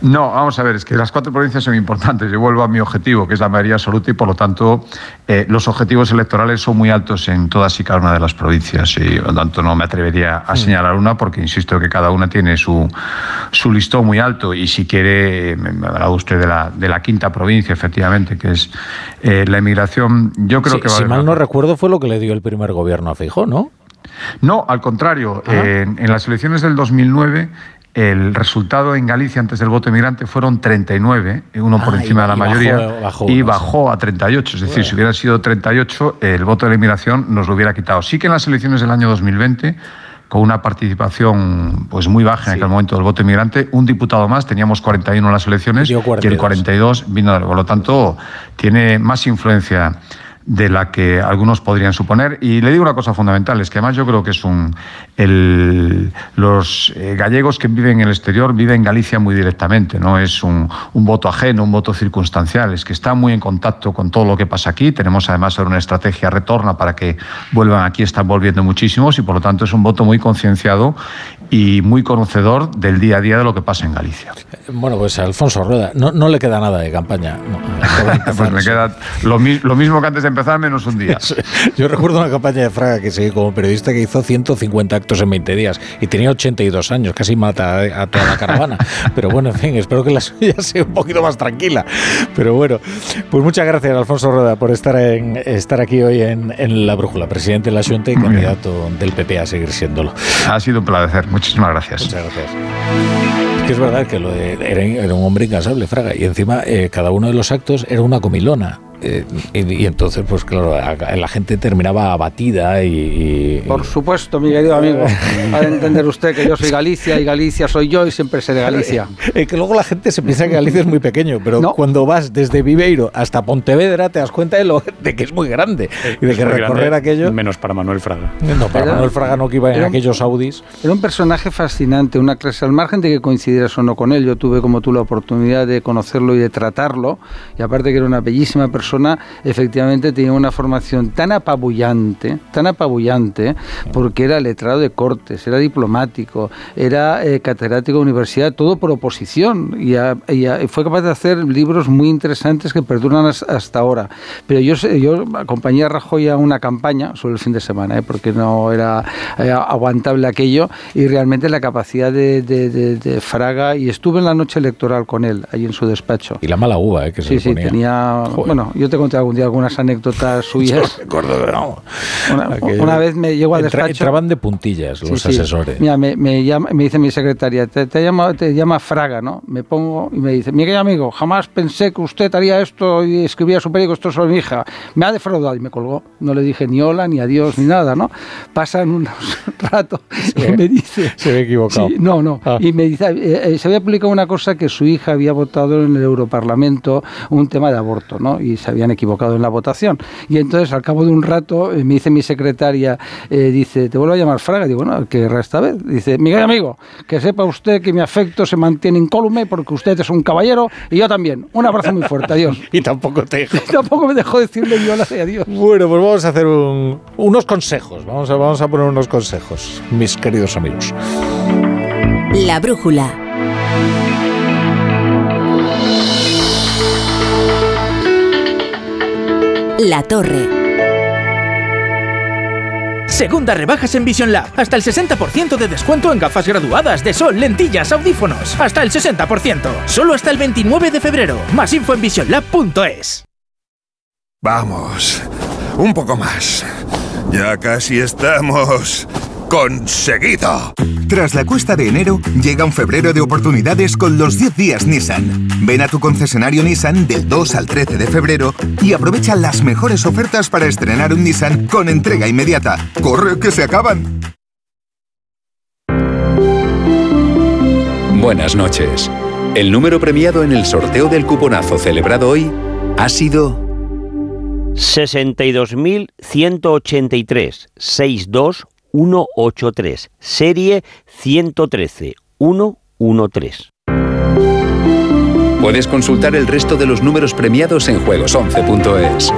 Speaker 6: No, vamos a ver, es que las cuatro provincias son importantes. Yo vuelvo a mi objetivo, que es la mayoría absoluta, y por lo tanto eh, los objetivos electorales son muy altos en todas y cada una de las provincias. Y por lo tanto no me atrevería a señalar una, porque insisto que cada una tiene su, su listón muy alto. Y si quiere, me hablado usted de la, de la quinta provincia, efectivamente, que es eh, la inmigración. Yo creo que
Speaker 2: Si mal no recuerdo, fue lo que le dio el primer gobierno a Feijóo, ¿no?
Speaker 6: No, al contrario. en, las elecciones del 2009 el resultado en Galicia antes del voto emigrante fueron 39, uno por encima
Speaker 2: y-
Speaker 6: de la
Speaker 2: y
Speaker 6: mayoría,
Speaker 2: bajó- bajó
Speaker 6: y bajó a 38. Es decir, si hubiera sido 38, el voto de la inmigración nos lo hubiera quitado. Sí que en las elecciones del año 2020 con una participación pues muy baja en aquel momento del voto inmigrante, un diputado más, teníamos 41 en las elecciones y
Speaker 2: 42.
Speaker 6: el 42 vino, por lo tanto, tiene más influencia de la que algunos podrían suponer. Y le digo una cosa fundamental, es que además yo creo que es un... Los eh, gallegos que viven en el exterior viven en Galicia muy directamente, no es un, voto ajeno, un voto circunstancial, es que están muy en contacto con todo lo que pasa aquí. Tenemos además una estrategia retorna para que vuelvan aquí, están volviendo muchísimos y por lo tanto es un voto muy concienciado y muy conocedor del día a día de lo que pasa en Galicia.
Speaker 2: Bueno, pues Alfonso Rueda, no, no le queda nada de campaña. No, <laughs> empezar,
Speaker 6: Pues me queda lo, lo mismo que antes de empezar, menos un día. <laughs>
Speaker 2: Yo recuerdo una campaña de Fraga que seguí como periodista que hizo 150 actos en 20 días y tenía 82 años, casi mata a, toda la caravana. <laughs> Pero bueno, en fin, espero que la suya sea un poquito más tranquila. Pero bueno, pues muchas gracias, Alfonso Rueda, por estar, en, estar aquí hoy en, en La Brújula, presidente de la Junta y candidato del PP a seguir siéndolo.
Speaker 6: Ha sido un placer. Muchísimas gracias.
Speaker 2: Muchas gracias. Que es verdad que lo de- era, era un hombre incansable, Fraga, y encima eh, cada uno de los actos era una comilona. Eh, y, y entonces, pues claro, la gente terminaba abatida y... y-
Speaker 3: Por supuesto, mi querido amigo. <laughs> Ha de entender usted que yo soy Galicia y Galicia soy yo y siempre seré Galicia.
Speaker 2: Eh, que luego la gente se piensa que Galicia es muy pequeño, pero
Speaker 3: No.
Speaker 2: cuando vas desde Viveiro hasta Pontevedra te das cuenta de, lo, <laughs> de que es muy grande y de
Speaker 4: Es
Speaker 2: que recorrer
Speaker 4: grande,
Speaker 2: aquello...
Speaker 4: Menos para Manuel Fraga.
Speaker 2: No, para
Speaker 3: Era-
Speaker 2: Manuel Fraga no que iba en aquellos Audis.
Speaker 3: Era un personaje fascinante, una clase al margen de que coincidieras o no con él. Yo tuve como tú la oportunidad de conocerlo y de tratarlo. Y aparte que era una bellísima persona, efectivamente tenía una formación tan apabullante, tan apabullante, porque era letrado de cortes, era diplomático, era eh, catedrático de universidad, todo por oposición. Y, a- y a- y fue capaz de hacer libros muy interesantes que perduran has- hasta ahora. Pero yo, yo acompañé a Rajoy a una campaña sobre el fin de semana, ¿eh? porque no era eh, aguantable aquello, y realmente la capacidad de, de- de- de Fraga, y estuve en la noche electoral con él, ahí en su despacho.
Speaker 2: Y la mala uva, eh, que se
Speaker 3: Sí,
Speaker 2: le
Speaker 3: sí,
Speaker 2: ponía.
Speaker 3: tenía...
Speaker 2: Joder.
Speaker 3: Bueno, yo te conté algún día algunas anécdotas <laughs> suyas.
Speaker 2: Recuerdo, no.
Speaker 3: Una, vez me llego al
Speaker 2: Entra-
Speaker 3: despacho...
Speaker 2: entraban de puntillas los
Speaker 3: Sí, sí.
Speaker 2: asesores.
Speaker 3: Mira, me, me llama, me dice mi secretaria, te, te llama, te llama Fraga, ¿no? Me pongo y me dice, mi querido amigo, jamás pensé que usted haría esto y escribía su periódico esto sobre mi hija. Me ha defraudado y me colgó. No le dije ni hola, ni adiós, ni nada, ¿no? Pasan unos <laughs> ratos y
Speaker 2: ve-
Speaker 3: me dice...
Speaker 2: se ve equivocado.
Speaker 3: Sí, no, no.
Speaker 2: Ah.
Speaker 3: Y me dice, eh, eh, se había publicado una cosa que su hija había votado en el Europarlamento un tema de aborto, ¿no? Y se habían equivocado en la votación. Y entonces, al cabo de un rato, eh, me dice mi secretaria, eh, dice, te vuelvo a llamar Fraga. Digo, bueno, que esta vez. Dice, mi querido amigo, que sepa usted que mi afecto se mantiene incólume porque usted es un caballero y yo también. Un abrazo muy fuerte, adiós. <laughs>
Speaker 2: Y tampoco te dejo. <laughs>
Speaker 3: Tampoco me dejó decirle ni hola ni adiós.
Speaker 2: Bueno, pues vamos a hacer un- unos consejos. Vamos a, vamos a poner unos consejos, mis queridos amigos.
Speaker 1: La brújula. La torre.
Speaker 8: Segunda rebajas en Vision Lab. Hasta el 60% de descuento en gafas graduadas de sol, lentillas, audífonos. Hasta el 60%. Solo hasta el 29 de febrero. Más info en visionlab.es.
Speaker 9: Vamos, un poco más. Ya casi estamos conseguido.
Speaker 10: Tras la cuesta de enero, llega un febrero de oportunidades con los 10 días Nissan. Ven a tu concesionario Nissan del 2 al 13 de febrero y aprovecha las mejores ofertas para estrenar un Nissan con entrega inmediata. ¡Corre que se acaban!
Speaker 11: Buenas noches. El número premiado en el sorteo del cuponazo celebrado hoy ha sido
Speaker 12: 62.183 62183 serie 113 113
Speaker 11: Puedes consultar el resto de los números premiados en juegos11.es.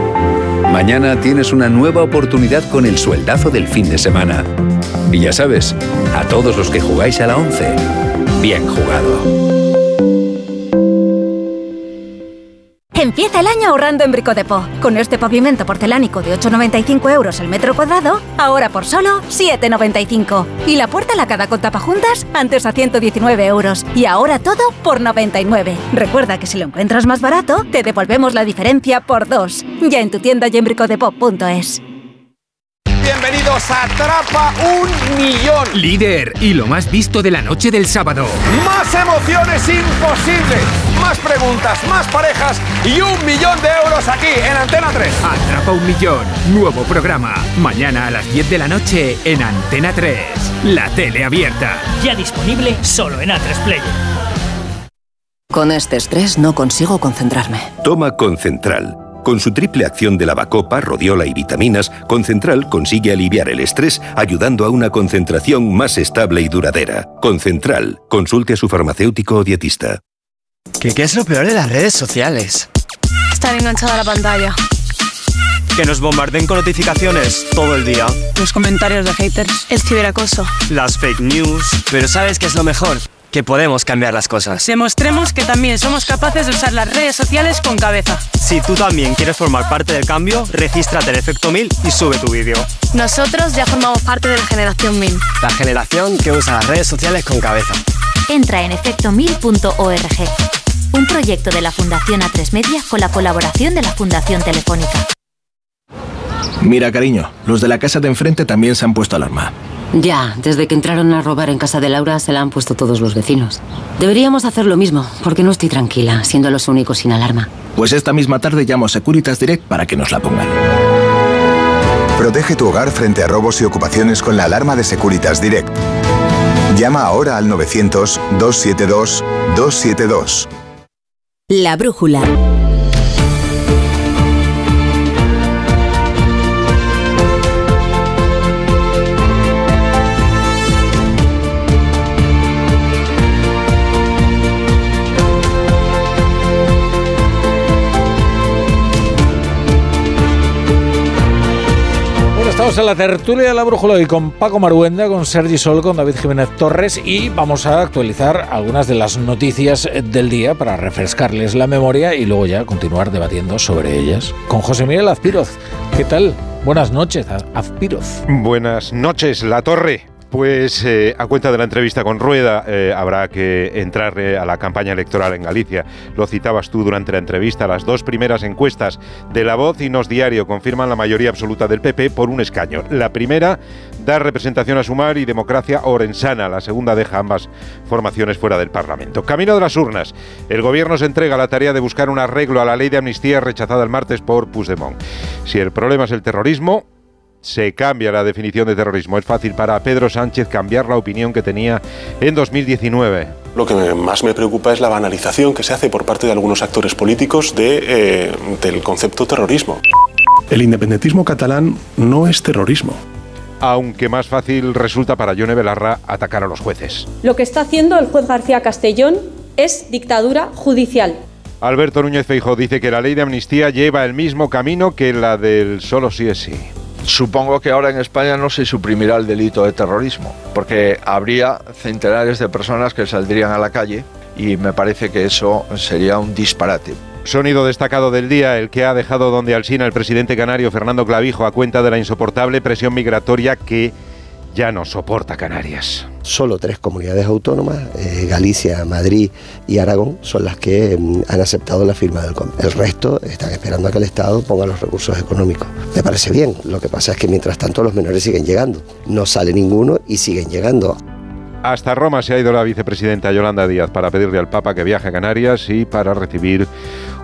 Speaker 11: Mañana tienes una nueva oportunidad con el sueldazo del fin de semana. Y ya sabes, a todos los que jugáis a la 11, bien jugado.
Speaker 13: Empieza el año ahorrando en Bricodepo. Con este pavimento porcelánico de 8,95 euros el metro cuadrado, ahora por solo 7,95. Y la puerta lacada con tapajuntas, antes a 119 euros. Y ahora todo por 99. Recuerda que si lo encuentras más barato, te devolvemos la diferencia por dos. Ya en tu tienda y en bricodepo.es.
Speaker 14: Bienvenidos a Atrapa un Millón.
Speaker 15: Líder y lo más visto de la noche del sábado.
Speaker 14: Más emociones imposibles. Más preguntas, más parejas y un millón de euros aquí en Antena 3.
Speaker 15: Atrapa un Millón. Nuevo programa. Mañana a las 10 de la noche en Antena 3. La tele abierta.
Speaker 16: Ya disponible solo en A3 Player.
Speaker 17: Con este estrés no consigo concentrarme.
Speaker 18: Toma Concentral. Con su triple acción de lavacopa, rodiola y vitaminas, Concentral consigue aliviar el estrés ayudando a una concentración más estable y duradera. Concentral. Consulte a su farmacéutico o dietista.
Speaker 19: ¿Qué, qué es lo peor de las redes sociales?
Speaker 20: Estar enganchada a la pantalla.
Speaker 19: Que nos bombarden con notificaciones todo el día.
Speaker 20: Los comentarios de haters. El ciberacoso.
Speaker 19: Las fake news. Pero ¿sabes qué es lo mejor? Que podemos cambiar las cosas.
Speaker 20: Demostremos que también somos capaces de usar las redes sociales con cabeza.
Speaker 19: Si tú también quieres formar parte del cambio, regístrate en Efecto 1000 y sube tu vídeo.
Speaker 20: Nosotros ya formamos parte de la generación 1000.
Speaker 19: La generación que usa las redes sociales con cabeza.
Speaker 21: Entra en efecto1000.org. Un proyecto de la Fundación A3 Media con la colaboración de la Fundación Telefónica.
Speaker 22: Mira, cariño, los de la casa de enfrente también se han puesto alarma.
Speaker 23: Ya, desde que entraron a robar en casa de Laura se la han puesto todos los vecinos. Deberíamos hacer lo mismo, porque no estoy tranquila, siendo los únicos sin alarma.
Speaker 22: Pues esta misma tarde llamo a Securitas Direct para que nos la pongan.
Speaker 24: Protege tu hogar frente a robos y ocupaciones con la alarma de Securitas Direct. Llama ahora al 900-272-272.
Speaker 1: La brújula.
Speaker 2: En la tertulia de la brújula y con Paco Maruenda, con Sergi Sol, con David Jiménez Torres y vamos a actualizar algunas de las noticias del día para refrescarles la memoria y luego ya continuar debatiendo sobre ellas. Con José Miguel Azpiroz. ¿Qué tal? Buenas noches, Azpiroz.
Speaker 25: Buenas noches, La Torre. Pues eh, a cuenta de la entrevista con Rueda, eh, habrá que entrar eh, a la campaña electoral en Galicia. Lo citabas tú durante la entrevista. Las dos primeras encuestas de La Voz y Nos Diario confirman la mayoría absoluta del PP por un escaño. La primera da representación a Sumar y democracia orensana. La segunda deja ambas formaciones fuera del Parlamento. Camino de las urnas. El gobierno se entrega a la tarea de buscar un arreglo a la ley de amnistía rechazada el martes por Puigdemont. Si el problema es el terrorismo, se cambia la definición de terrorismo. Es fácil para Pedro Sánchez cambiar la opinión que tenía en 2019.
Speaker 26: Lo que más me preocupa es la banalización que se hace por parte de algunos actores políticos de, eh, del concepto terrorismo.
Speaker 27: El independentismo catalán no es terrorismo.
Speaker 25: Aunque más fácil resulta para Yone Belarra atacar a los jueces.
Speaker 28: Lo que está haciendo el juez García Castellón es dictadura judicial.
Speaker 25: Alberto Núñez Feijóo dice que la ley de amnistía lleva el mismo camino que la del solo sí es sí.
Speaker 29: Supongo que ahora en España no se suprimirá el delito de terrorismo, porque habría centenares de personas que saldrían a la calle y me parece que eso sería un disparate.
Speaker 25: Sonido destacado del día, el que ha dejado donde Alsina el presidente canario Fernando Clavijo a cuenta de la insoportable presión migratoria que ya no soporta Canarias.
Speaker 30: Solo tres comunidades autónomas, eh, Galicia, Madrid y Aragón, son las que mm, han aceptado la firma del convenio. El resto están esperando a que el Estado ponga los recursos económicos. Me parece bien, lo que pasa es que mientras tanto los menores siguen llegando. No sale ninguno y siguen llegando.
Speaker 25: Hasta Roma se ha ido la vicepresidenta Yolanda Díaz para pedirle al Papa que viaje a Canarias y para recibir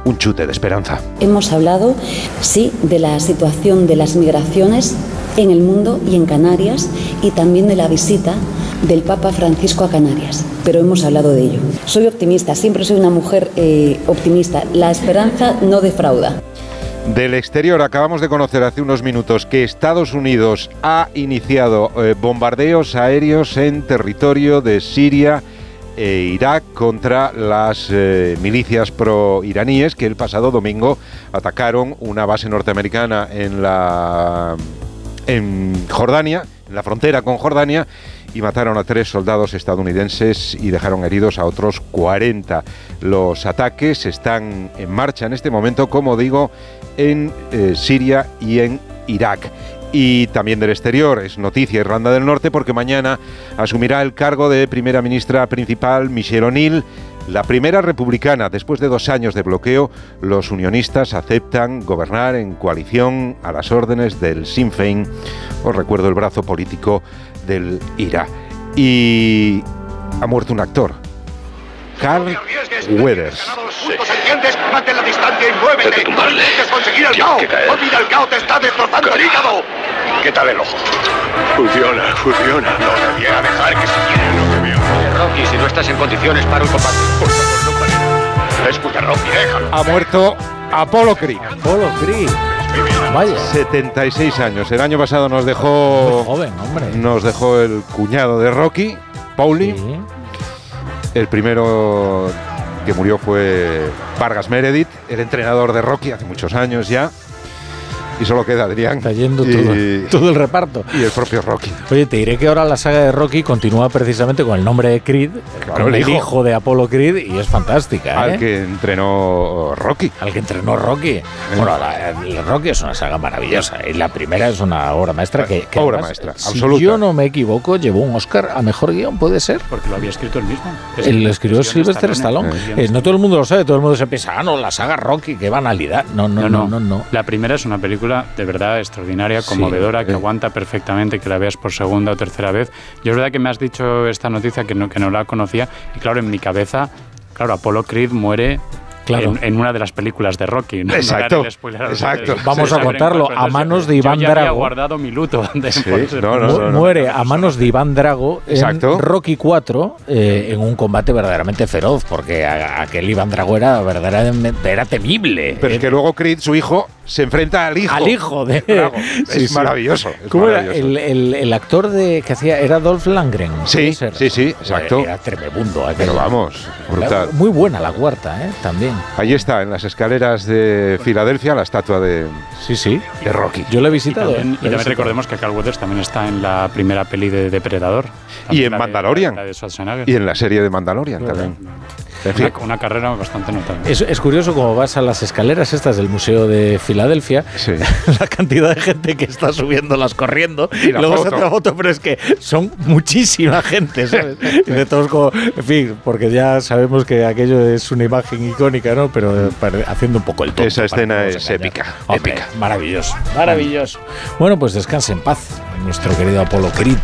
Speaker 25: un chute de esperanza.
Speaker 31: Hemos hablado, sí, de la situación de las migraciones en el mundo y en Canarias y también de la visita del Papa Francisco a Canarias, pero hemos hablado de ello. Soy optimista, siempre soy una mujer eh, optimista. La esperanza no defrauda.
Speaker 25: Del exterior acabamos de conocer hace unos minutos que Estados Unidos ha iniciado eh, bombardeos aéreos en territorio de Siria e Irak contra las eh, milicias pro-iraníes que el pasado domingo atacaron una base norteamericana en la en Jordania, en la frontera con Jordania y mataron a tres soldados estadounidenses y dejaron heridos a otros 40. Los ataques están en marcha en este momento, como digo, en eh, Siria y en Irak. Y también del exterior, es noticia Irlanda del Norte porque mañana asumirá el cargo de primera ministra principal Michelle O'Neill La primera republicana, después de dos años de bloqueo, los unionistas aceptan gobernar en coalición a las órdenes del Sinn Féin, os recuerdo el brazo político del IRA. Y ha muerto un actor, Carl Weathers.
Speaker 32: ¿Entiendes? Mantén la distancia y muévete. Quieres conseguir el cao. Olvida el cao, te está destrozando el hígado. ¿Qué tal el ojo? Funciona, funciona. No debiera dejar que que veo.
Speaker 33: Rocky, si no estás en condiciones, para un combate.
Speaker 32: Por favor, no pares. Escucha, Rocky, déjalo.
Speaker 25: Ha muerto Apollo Creed.
Speaker 2: Apollo Creed. Vaya.
Speaker 25: 76 años. El año pasado nos dejó.
Speaker 2: Muy joven, hombre.
Speaker 25: Nos dejó el cuñado de Rocky, Pauli.
Speaker 2: Sí.
Speaker 25: El primero que murió fue Vargas Meredith, el entrenador de Rocky hace muchos años ya. Y solo queda Adrián.
Speaker 2: Está yendo
Speaker 25: y,
Speaker 2: todo, todo el reparto.
Speaker 25: Y el propio Rocky.
Speaker 2: Oye, te diré que ahora la saga de Rocky continúa precisamente con el nombre de Creed,
Speaker 25: Claro,
Speaker 2: con
Speaker 25: el hijo.
Speaker 2: hijo de Apolo Creed, y es fantástica. ¿eh?
Speaker 25: Al que entrenó Rocky.
Speaker 2: Al que entrenó Rocky. Bueno, la, la Rocky es una saga maravillosa. Y la primera es una obra maestra que. que
Speaker 25: Obra
Speaker 2: además,
Speaker 25: maestra,
Speaker 2: si
Speaker 25: absoluta.
Speaker 2: yo no me equivoco, llevó un Oscar a mejor guion, ¿puede ser?
Speaker 4: Porque lo había escrito él mismo. Es
Speaker 2: El
Speaker 4: el
Speaker 2: escribió Sylvester Stallone. Eh, no todo el mundo lo sabe, todo el mundo se piensa, ah, no, la saga Rocky, qué banalidad. No, no, no, no. no,
Speaker 4: La primera es una película de verdad extraordinaria,
Speaker 2: Sí,
Speaker 4: conmovedora, que
Speaker 2: eh.
Speaker 4: aguanta perfectamente que la veas por segunda o tercera vez. Yo es verdad que me has dicho esta noticia que no, que no la conocía y claro, en mi cabeza, claro, Apollo Creed muere
Speaker 2: Claro.
Speaker 4: en, en una de las películas de Rocky. No- no
Speaker 25: Exacto,
Speaker 4: los
Speaker 25: exacto.
Speaker 4: oyentes.
Speaker 2: Vamos a contarlo, a manos de
Speaker 4: yo
Speaker 2: Iván
Speaker 4: ya había
Speaker 2: Drago.
Speaker 4: guardado mi luto. de-
Speaker 25: Sí, no, no, no, no.
Speaker 2: muere a manos de Iván Drago en
Speaker 25: Exacto.
Speaker 2: Rocky 4 en un combate verdaderamente feroz, porque a- aquel Iván Drago era verdaderamente era temible.
Speaker 25: Pero es que luego Creed, su hijo, se enfrenta al hijo.
Speaker 2: Al hijo de.
Speaker 25: Drago. <laughs>
Speaker 2: Sí,
Speaker 25: es
Speaker 2: sí.
Speaker 25: maravilloso. es
Speaker 2: ¿Cómo era? El, el- el actor de que hacía era Dolph Lundgren.
Speaker 25: Sí, sí, sí, exacto.
Speaker 2: Era tremebundo. aquel.
Speaker 25: Pero vamos, brutal.
Speaker 2: Muy buena la cuarta, ¿eh? También.
Speaker 25: Ahí está, en las escaleras de Filadelfia, la estatua de,
Speaker 2: Sí, sí.
Speaker 25: de Rocky.
Speaker 2: Yo lo he
Speaker 4: Y
Speaker 2: visitado.
Speaker 4: también,
Speaker 2: ¿eh?
Speaker 4: y también recordemos que Carl Weathers también está en la primera peli de Depredador.
Speaker 25: Y en
Speaker 4: La de-
Speaker 25: Mandalorian.
Speaker 4: la de.
Speaker 25: Y en la serie de Mandalorian también.
Speaker 4: Una, una carrera bastante notable.
Speaker 2: Es, es curioso como vas a las escaleras estas del Museo de Filadelfia,
Speaker 25: sí. <laughs>
Speaker 2: la cantidad de gente que está subiéndolas corriendo
Speaker 25: Y la
Speaker 2: luego se
Speaker 25: foto.
Speaker 2: hace la foto, pero es que son muchísima gente, ¿sabes? <laughs> Y de todos como, en fin, porque ya sabemos que aquello es una imagen icónica, ¿no? Pero eh, haciendo un poco el tonto.
Speaker 25: Esa escena
Speaker 2: se
Speaker 25: es épica,
Speaker 2: Hombre,
Speaker 25: épica.
Speaker 2: Maravilloso, maravilloso. Bueno, pues descanse en paz, nuestro querido Apolo Creed.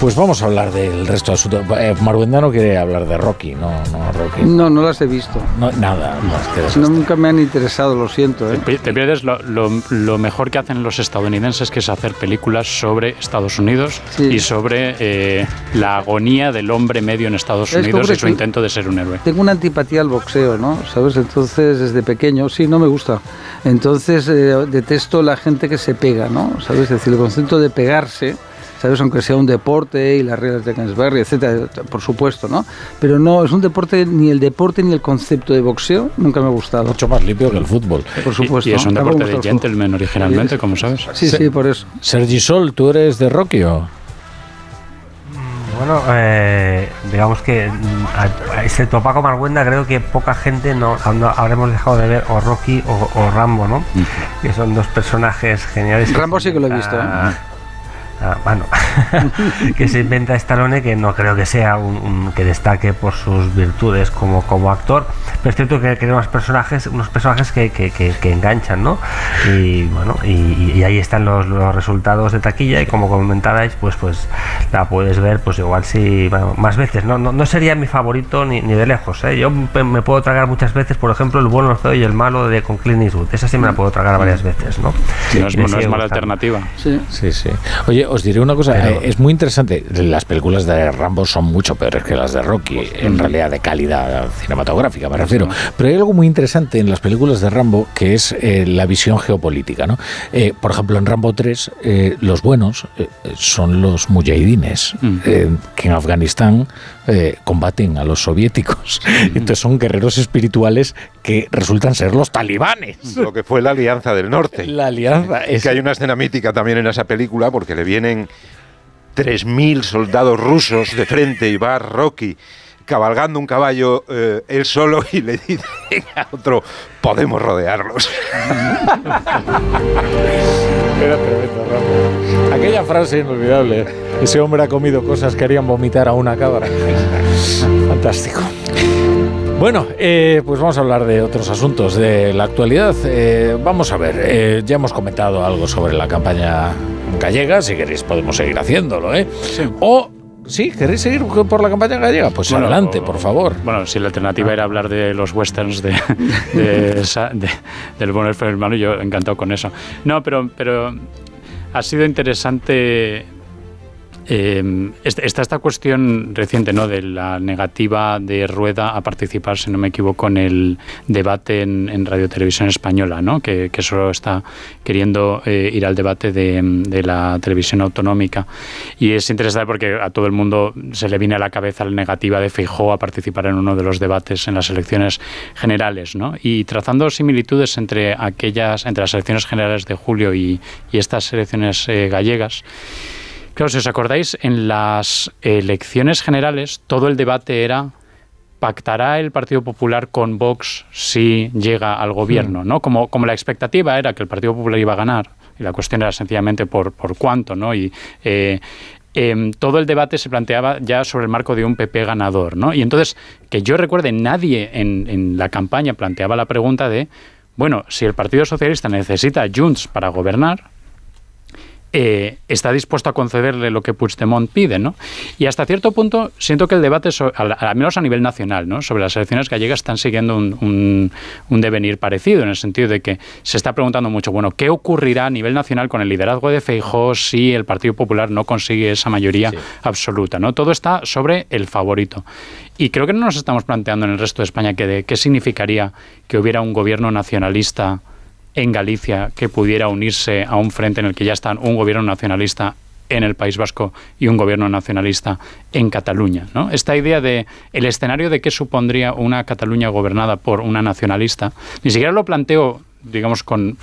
Speaker 2: Pues vamos a hablar del resto de asuntos. Eh, Maruenda no quiere hablar de Rocky, no, no, Rocky.
Speaker 3: No, no las he visto.
Speaker 2: No, nada, más.
Speaker 3: No, nunca me han interesado, lo siento. ¿eh?
Speaker 4: Te pierdes lo, lo- lo mejor que hacen los estadounidenses, que es hacer películas sobre Estados Unidos
Speaker 3: Sí.
Speaker 4: y sobre eh, la agonía del hombre medio en Estados
Speaker 3: Es
Speaker 4: Unidos y su intento de ser un héroe.
Speaker 3: Tengo una antipatía al boxeo, ¿no? ¿Sabes? Entonces, desde pequeño, sí, no me gusta. Entonces, eh, detesto la gente que se pega, ¿no? ¿Sabes? Es decir, el concepto de pegarse, ¿sabes? Aunque sea un deporte y las reglas de Kingsbury, etcétera, por supuesto, ¿no? Pero no, es un deporte, ni el deporte ni el concepto de boxeo nunca me ha gustado.
Speaker 2: Mucho más limpio que el fútbol.
Speaker 3: Por
Speaker 4: Y-
Speaker 3: supuesto.
Speaker 4: Y, es un deporte de gentleman originalmente, como sabes.
Speaker 3: Sí, sí, por eso.
Speaker 2: Sergi Sol, ¿tú eres de Rocky o?
Speaker 5: Bueno, eh, digamos que mm, a- excepto Paco Marguenda, creo que poca gente no, no habremos dejado de ver o Rocky o, o Rambo, ¿no? Que son dos personajes geniales.
Speaker 3: Rambo sí que lo he visto, ¿eh?
Speaker 5: Ah, bueno, <laughs> que se inventa Stallone, que no creo que sea un, un- que destaque por sus virtudes como, como actor, pero es cierto que, que unos personajes, unos personajes que, que- que- que enganchan, ¿no? Y bueno, y, y ahí están los, los resultados de taquilla y como comentabais, pues pues la puedes ver, pues igual sí, bueno, más veces, ¿no? No, no sería mi favorito ni, ni de lejos, ¿eh? Yo me, puedo tragar muchas veces, por ejemplo, el bueno, el feo y el malo de con Clint Eastwood, esa sí me la puedo tragar varias veces, ¿no?
Speaker 4: No es, no es mala alternativa.
Speaker 3: Sí.
Speaker 2: Sí, sí. Oye, os diré una cosa,
Speaker 5: Pero-
Speaker 2: eh, es muy interesante. Las películas de Rambo son mucho peores que las de Rocky, en realidad de calidad cinematográfica, me refiero. Pero hay algo muy interesante en las películas de Rambo que es eh, la visión geopolítica, ¿no? Eh, por ejemplo, en Rambo 3, eh, los buenos son los mujahidines, que en Afganistán combaten a los soviéticos. <laughs> Entonces son guerreros espirituales que resultan ser los talibanes. <laughs>
Speaker 25: lo que fue la Alianza del Norte.
Speaker 2: La alianza es
Speaker 25: Que hay una escena mítica también en esa película porque le vienen 3.000 soldados rusos de frente y va Rocky cabalgando un caballo eh, él solo y le dice a otro, podemos rodearlos. <laughs>
Speaker 2: Era tremendo, Rambo. Aquella frase inolvidable. Ese hombre ha comido cosas que harían vomitar a una cabra. <laughs> Fantástico. Bueno, eh, pues vamos a hablar de otros asuntos de la actualidad. Eh, vamos a ver, eh, ya hemos comentado algo sobre la campaña gallega, si queréis podemos seguir haciéndolo, ¿eh? O ¿Sí? ¿Queréis seguir por la campaña gallega? Pues adelante, por favor.
Speaker 4: Bueno, si la alternativa era hablar de los westerns de, <laughs> del Bonner hermano, yo encantado con eso. No, pero, pero ha sido interesante eh, está esta cuestión reciente ¿no? de la negativa de Rueda a participar, si no me equivoco, en el debate en, Radio Televisión Española, ¿no? que, solo está queriendo eh, ir al debate de, la televisión autonómica. Y es interesante porque a todo el mundo se le viene a la cabeza la negativa de Feijó a participar en uno de los debates en las elecciones generales. ¿no? Y trazando similitudes entre, aquellas, entre las elecciones generales de julio y, estas elecciones eh, gallegas, Claro, si os acordáis, en las elecciones generales todo el debate era ¿Pactará el Partido Popular con Vox si llega al gobierno? Hmm. ¿no? Como, como la expectativa era que el Partido Popular iba a ganar, y la cuestión era sencillamente por, por cuánto, ¿no? Y eh, em, todo el debate se planteaba ya sobre el marco de un PP ganador, ¿no? Y entonces, que yo recuerde, nadie en, en la campaña planteaba la pregunta de, bueno, si el Partido Socialista necesita Junts para gobernar, eh, está dispuesto a concederle lo que Puigdemont pide, ¿no? Y hasta cierto punto siento que el debate, al, menos a nivel nacional, ¿no? sobre las elecciones gallegas están siguiendo un, devenir parecido, en el sentido de que se está preguntando mucho, bueno, ¿qué ocurrirá a nivel nacional con el liderazgo de Feijóo si el Partido Popular no consigue esa mayoría absoluta, ¿no? Todo está sobre el favorito. Y creo que no nos estamos planteando en el resto de España qué significaría que hubiera un gobierno nacionalista en Galicia que pudiera unirse a un frente en el que ya están un gobierno nacionalista en el País Vasco y un gobierno nacionalista en Cataluña. ¿no? Esta idea de el escenario de qué supondría una Cataluña gobernada por una nacionalista, ni siquiera lo planteo, digamos, con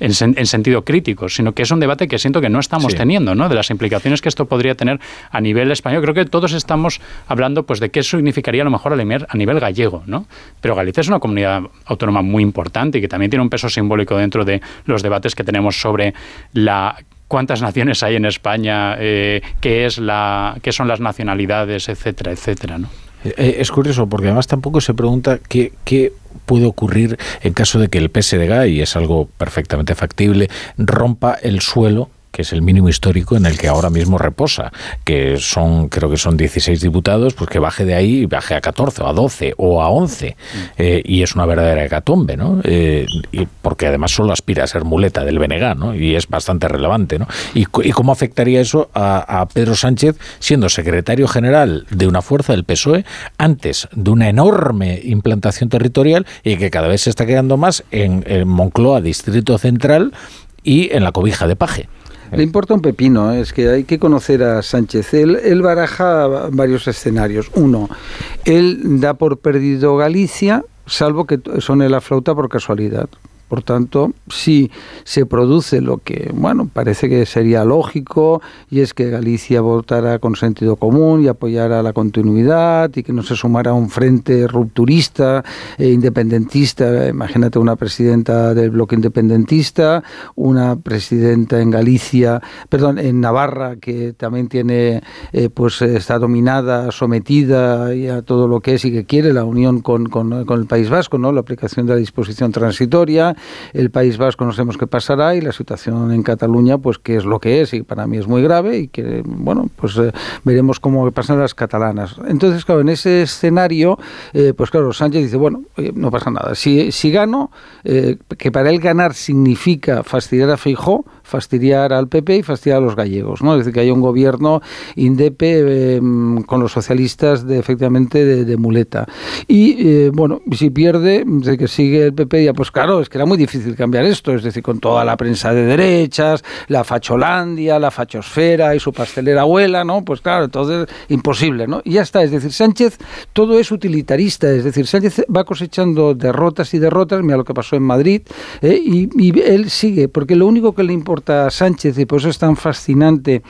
Speaker 4: en, sentido crítico, sino que es un debate que siento que no estamos teniendo, ¿no? De las implicaciones que esto podría tener a nivel español. Creo que todos estamos hablando pues de qué significaría a lo mejor a nivel gallego, ¿no? Pero Galicia es una comunidad autónoma muy importante y que también tiene un peso simbólico dentro de los debates que tenemos sobre la cuántas naciones hay en España, eh, qué es la, qué son las nacionalidades, etcétera, etcétera, ¿no?
Speaker 2: Eh, es curioso porque además tampoco se pregunta qué, qué puede ocurrir en caso de que el PSDG, y es algo perfectamente factible, rompa el suelo que es el mínimo histórico en el que ahora mismo reposa, que son, creo que son 16 diputados, pues que baje de ahí y baje a 14 o a 12 o a 11. Mm. Eh, y es una verdadera hecatombe, ¿no? Eh, y porque además solo aspira a ser muleta del BNG, ¿no? Y es bastante relevante, ¿no? ¿Y, cómo afectaría eso a, Pedro Sánchez siendo secretario general de una fuerza del PSOE antes de una enorme implantación territorial y que cada vez se está quedando más en, en Moncloa, Distrito Central, y en la cobija de Paje.
Speaker 3: Le importa un pepino, ¿eh? es que hay que conocer a Sánchez. Él, él baraja varios escenarios. Uno, él da por perdido Galicia, salvo que suene la flauta por casualidad. Por tanto, si se produce lo que, bueno, parece que sería lógico, y es que Galicia votara con sentido común y apoyara la continuidad y que no se sumara a un frente rupturista e independentista. Imagínate una presidenta del bloque independentista, una presidenta en Galicia, perdón, en Navarra, que también tiene, eh, pues está dominada, sometida a todo lo que es y que quiere la unión con, con, con el País Vasco, ¿no? La aplicación de la disposición transitoria el País Vasco no sabemos qué pasará y la situación en Cataluña, pues que es lo que es y para mí es muy grave y que, bueno, pues eh, veremos cómo pasan las catalanas. Entonces, claro, en ese escenario, eh, pues claro, Sánchez dice, bueno, no pasa nada. Si, si gano, eh, que para él ganar significa fastidiar a Feijó, fastidiar al PP y fastidiar a los gallegos, ¿no? Es decir, que hay un gobierno indepe em, con los socialistas de efectivamente de, muleta. Y bueno, si pierde, de que sigue el PP, ya pues claro, es que era muy difícil cambiar esto, es decir, con toda la prensa de derechas, la facholandia, la fachosfera y su pastelera abuela, ¿no? Pues claro, entonces imposible, ¿no? Y ya está, es decir, Sánchez todo es utilitarista, es decir, Sánchez va cosechando derrotas y derrotas, mira lo que pasó en Madrid, ¿eh? y, y, él sigue, porque lo único que le importa Sánchez, y por eso es tan fascinante,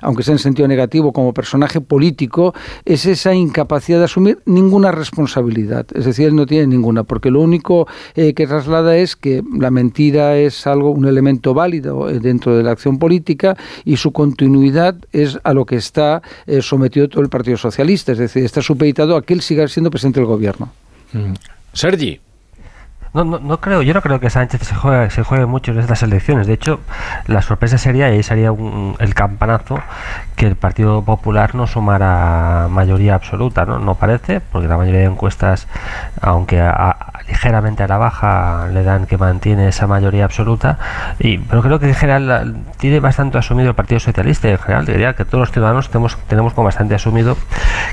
Speaker 3: aunque sea en sentido negativo, como personaje político, es esa incapacidad de asumir ninguna responsabilidad, es decir, él no tiene ninguna, porque lo único eh, que traslada es que la mentira es algo, un elemento válido eh, dentro de la acción política y su continuidad es a lo que está eh, sometido todo el Partido Socialista, es decir, está supeditado a que él siga siendo presidente del gobierno.
Speaker 2: Mm. Sergi.
Speaker 5: No, no, no, creo, yo no creo que Sánchez se juegue, se juegue mucho en estas elecciones. De hecho, la sorpresa sería, y sería el campanazo, que el Partido Popular no sumara mayoría absoluta. No, no parece, porque la mayoría de encuestas, aunque ligeramente a la baja, le dan que mantiene esa mayoría absoluta. Y, pero creo que en general tiene bastante asumido el Partido Socialista. En general, diría que todos los ciudadanos tenemos, tenemos como bastante asumido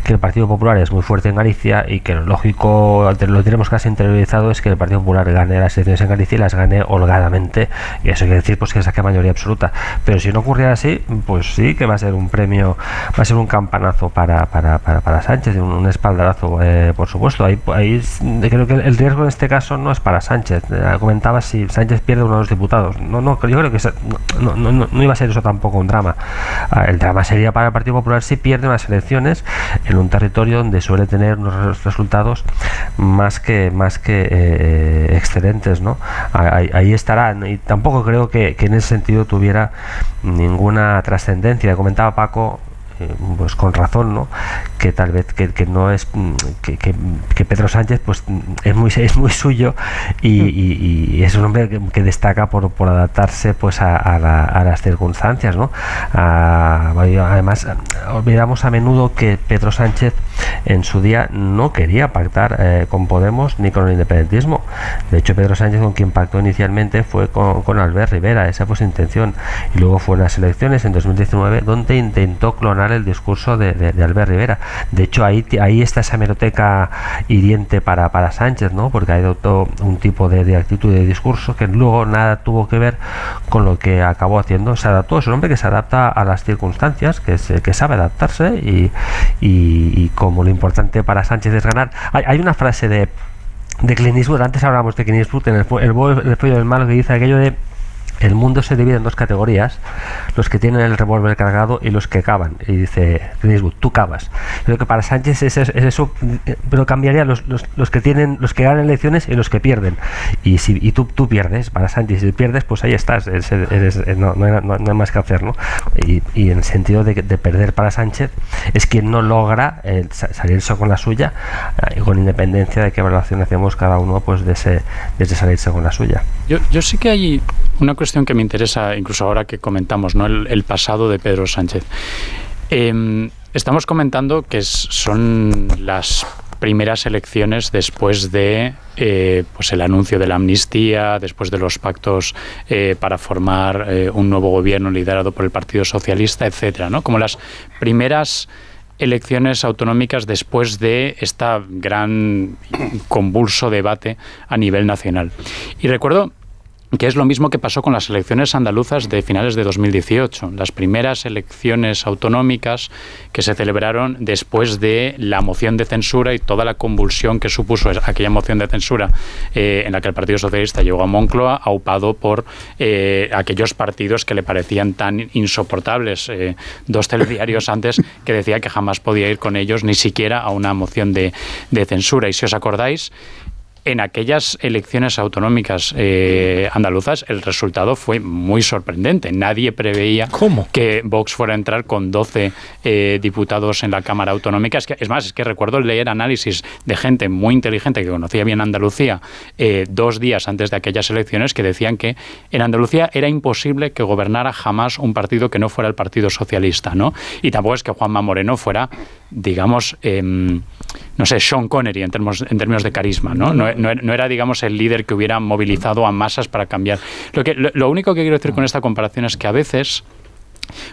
Speaker 5: que el Partido Popular es muy fuerte en Galicia y que lo lógico, lo tenemos casi interiorizado, es que el Partido Popular gane las elecciones en Galicia y las gane holgadamente. Y eso quiere decir pues que saque mayoría absoluta. Pero si no ocurriera así, pues sí que va a ser un premio, va a ser un campanazo para, para, para, para Sánchez, un, espaldarazo, eh, por supuesto. Ahí, ahí creo que el riesgo en este caso no es para Sánchez. Eh, comentaba si Sánchez pierde uno de los diputados. No, no, yo creo que no, no, no, iba a ser eso tampoco un drama. Ah, el drama sería para el Partido Popular si pierde unas elecciones en un territorio donde suele tener unos resultados más que más que eh, excelentes, ¿no? Ahí, estarán. Y tampoco creo que, en ese sentido tuviera ninguna trascendencia. Comentaba Paco eh, pues con razón, ¿no? Que tal vez que, que no es mm, que, que, Pedro Sánchez pues mm, es muy <laughs> es muy suyo y, mm. es un hombre que, destaca por, por, adaptarse pues a, a, las circunstancias, ¿no? además olvidamos a menudo que Pedro Sánchez en su día no quería pactar eh, con Podemos ni con el independentismo. De hecho, Pedro Sánchez con quien pactó inicialmente fue con, con Albert Rivera, esa fue su intención. Y luego fue en las elecciones en 2019 donde intentó clonar el discurso de, Albert Rivera. De hecho, ahí, ahí está esa hemeroteca hiriente para, para Sánchez, ¿no? porque ha adoptó un tipo de, de, actitud y de discurso que luego nada tuvo que ver con lo que acabó haciendo. Se adaptó, es un hombre que se adapta a las circunstancias, que, que sabe adaptarse y, y, como lo importante para Sánchez es ganar. Hay, hay una frase de de Clint antes hablábamos de Clint Eastwood en el, el, el, el del malo que dice aquello de el mundo se divide en dos categorías, los que tienen el revólver cargado y los que cavan. Y dice tú cavas. Creo que para Sánchez es, eso, pero cambiaría los, los, que tienen, los que ganan elecciones y los que pierden. Y si y tú, tú pierdes, para Sánchez, si pierdes, pues ahí estás, no, no, hay, más que hacer, ¿no? Y, en el sentido de, de, perder para Sánchez es quien no logra eh, salirse con la suya, eh, con independencia de qué evaluación hacemos cada uno pues de ese, de salirse con la suya.
Speaker 4: Yo, yo sí que hay una cuestión que me interesa, incluso ahora que comentamos, ¿no? el, pasado de Pedro Sánchez. Em, estamos comentando que son las primeras elecciones después de eh, pues el anuncio de la amnistía, después de los pactos eh, para formar eh, un nuevo gobierno liderado por el Partido Socialista, etcétera, ¿no? Como las primeras elecciones autonómicas después de esta gran convulso debate a nivel nacional. Y recuerdo que es lo mismo que pasó con las elecciones andaluzas de finales de 2018, las primeras elecciones autonómicas que se celebraron después de la moción de censura y toda la convulsión que supuso aquella moción de censura eh, en la que el Partido Socialista llegó a Moncloa, aupado por eh, aquellos partidos que le parecían tan insoportables. Eh, dos telediarios antes que decía que jamás podía ir con ellos ni siquiera a una moción de, de censura. Y si os acordáis, en aquellas elecciones autonómicas eh, andaluzas el resultado fue muy sorprendente. Nadie preveía que Vox fuera a entrar con 12 eh, diputados en la Cámara Autonómica. Es, que, es más, es que recuerdo leer análisis de gente muy inteligente que conocía bien Andalucía eh, dos días antes de aquellas elecciones que decían que en Andalucía era imposible que gobernara jamás un partido que no fuera el Partido Socialista. ¿no? Y tampoco es que Juanma Moreno fuera, digamos, em, no sé, Sean Connery en términos, en términos de carisma. ¿no? No, no, era, digamos, el líder que hubiera movilizado a masas para cambiar. Lo, que, lo, único que quiero decir con esta comparación es que a veces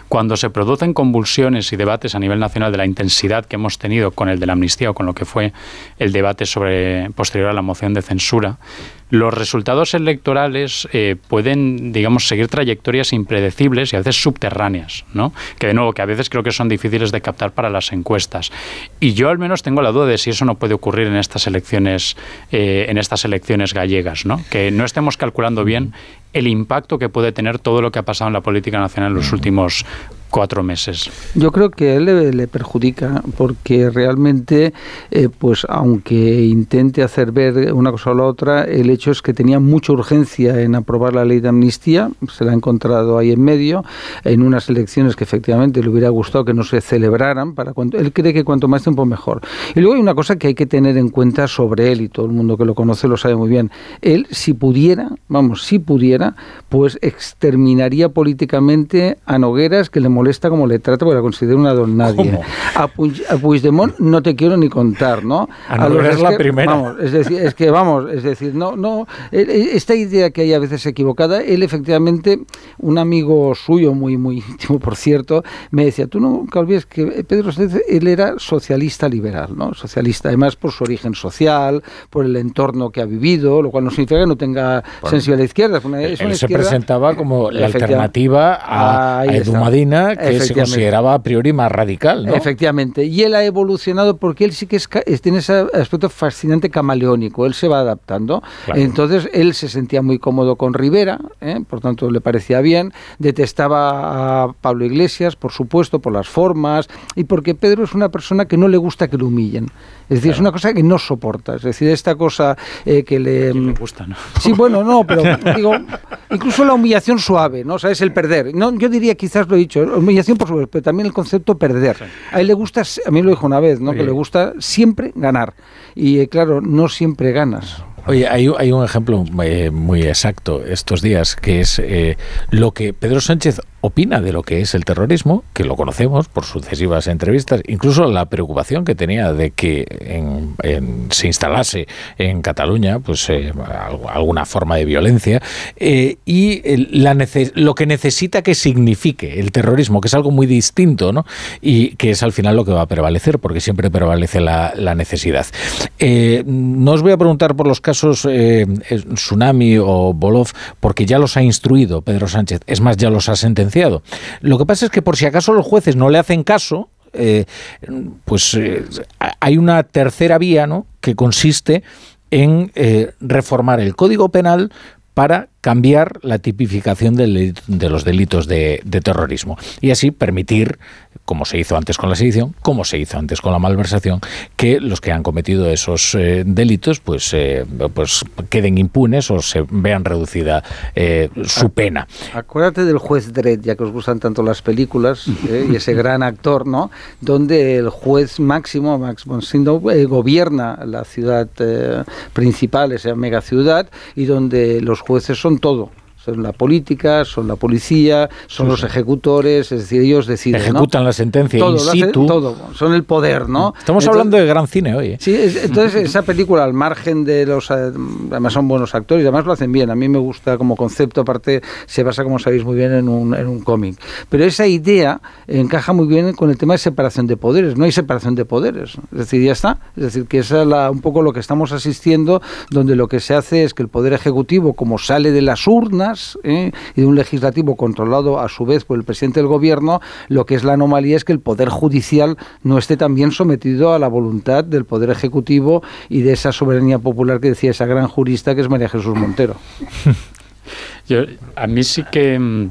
Speaker 4: cuando se producen convulsiones y debates a nivel nacional de la intensidad que hemos tenido con el de la amnistía o con lo que fue el debate sobre posterior a la moción de censura, los resultados electorales eh, pueden, digamos, seguir trayectorias impredecibles y a veces subterráneas, ¿no? Que de nuevo, que a veces creo que son difíciles de captar para las encuestas. Y yo al menos tengo la duda de si eso no puede ocurrir en estas elecciones, eh, en estas elecciones gallegas, ¿no? Que no estemos calculando bien el impacto que puede tener todo lo que ha pasado en la política nacional en los últimos cuatro meses.
Speaker 3: Yo creo que él le, perjudica porque realmente, eh, pues aunque intente hacer ver una cosa o la otra, el hecho es que tenía mucha urgencia en aprobar la ley de amnistía, se la ha encontrado ahí en medio, en unas elecciones que efectivamente le hubiera gustado que no se celebraran, para cuando, él cree que cuanto más tiempo mejor. Y luego hay una cosa que hay que tener en cuenta sobre él, y todo el mundo que lo conoce lo sabe muy bien, él si pudiera, vamos, si pudiera, pues exterminaría políticamente a Nogueras que le molesta como le trata porque la considero una don nadie. A, Puigdemont no te quiero ni contar, ¿no?
Speaker 2: A, a es la primera.
Speaker 3: Vamos, es decir, es que vamos, es decir, no, no, e, e, esta idea que hay a veces equivocada, él efectivamente, un amigo suyo muy, muy íntimo, por cierto, me decía, tú nunca olvides que Pedro Sánchez, él era socialista liberal, ¿no? Socialista, además por su origen social, por el entorno que ha vivido, lo cual no significa que no tenga sensibilidad a la izquierda.
Speaker 2: él se presentaba como la alternativa a, a Edu Madina, que se consideraba a priori más radical, ¿no?
Speaker 3: Efectivamente. Y él ha evolucionado porque él sí que es, tiene ese aspecto fascinante camaleónico. Él se va adaptando. Entonces, él se sentía muy cómodo con Rivera, ¿eh? por tanto, le parecía bien. Detestaba a Pablo Iglesias, por supuesto, por las formas y porque Pedro es una persona que no le gusta que lo humillen. Es decir, es una cosa que no soporta. Es decir, esta cosa eh, que le...
Speaker 4: me gusta, ¿no?
Speaker 3: Sí, bueno, no, pero <laughs> digo, incluso la humillación suave, ¿no? O sea, es el perder. No, yo diría, quizás lo he dicho, humillación por supuesto, pero también el concepto perder. A él le gusta, a mí lo dijo una vez, ¿no? Que le gusta siempre ganar. Y eh, claro, no siempre ganas.
Speaker 2: Oye, hay, hay un ejemplo eh, muy exacto estos días, que es lo que Pedro Sánchez opina de lo que es el terrorismo, que lo conocemos por sucesivas entrevistas, incluso la preocupación que tenía de que se instalase en Cataluña pues eh, alguna forma de violencia eh, y lo que necesita que signifique el terrorismo, que es algo muy distinto, ¿no? Y que es al final lo que va a prevalecer, porque siempre prevalece la, necesidad. Eh, no os voy a preguntar por los casos Tsunami o Bolov, porque ya los ha instruido Pedro Sánchez, es más, ya los ha sentenciado lo que pasa es que por si acaso los jueces no le hacen caso, eh, pues eh, hay una tercera vía, ¿no? Que consiste en eh, reformar el Código Penal para cambiar la tipificación de, los delitos de, terrorismo y así permitir, como se hizo antes con la sedición, como se hizo antes con la malversación, que los que han cometido esos eh, delitos pues, eh, pues queden impunes o se vean reducida eh, su pena.
Speaker 3: Acuérdate del juez Dredd, ya que os gustan tanto las películas, <laughs> y ese gran actor, ¿no? Donde el juez máximo, Max von Sydow, gobierna la ciudad principal, esa mega ciudad, y donde los jueces son todo son la política, son la policía, son los ejecutores, es decir, ellos deciden.
Speaker 2: Ejecutan la sentencia
Speaker 3: todo,
Speaker 2: in situ.
Speaker 3: todo, son el poder, ¿no?
Speaker 2: Estamos hablando de gran cine hoy. ¿eh?
Speaker 3: Sí, entonces esa película, al margen de los. Eh, además, son buenos actores y además lo hacen bien. A mí me gusta como concepto, aparte, se basa, como sabéis muy bien, en un, en un cómic. Pero esa idea encaja muy bien con el tema de separación de poderes. No hay separación de poderes. Es decir, ya está. Es decir, que es un poco lo que estamos asistiendo, donde lo que se hace es que el poder ejecutivo, como sale de las urnas, ¿eh? y de un legislativo controlado a su vez por el presidente del gobierno, lo que es la anomalía es que el poder judicial no esté también sometido a la voluntad del poder ejecutivo y de esa soberanía popular que decía esa gran jurista que es María Jesús Montero. <laughs>
Speaker 4: Yo, a mí sí que mm,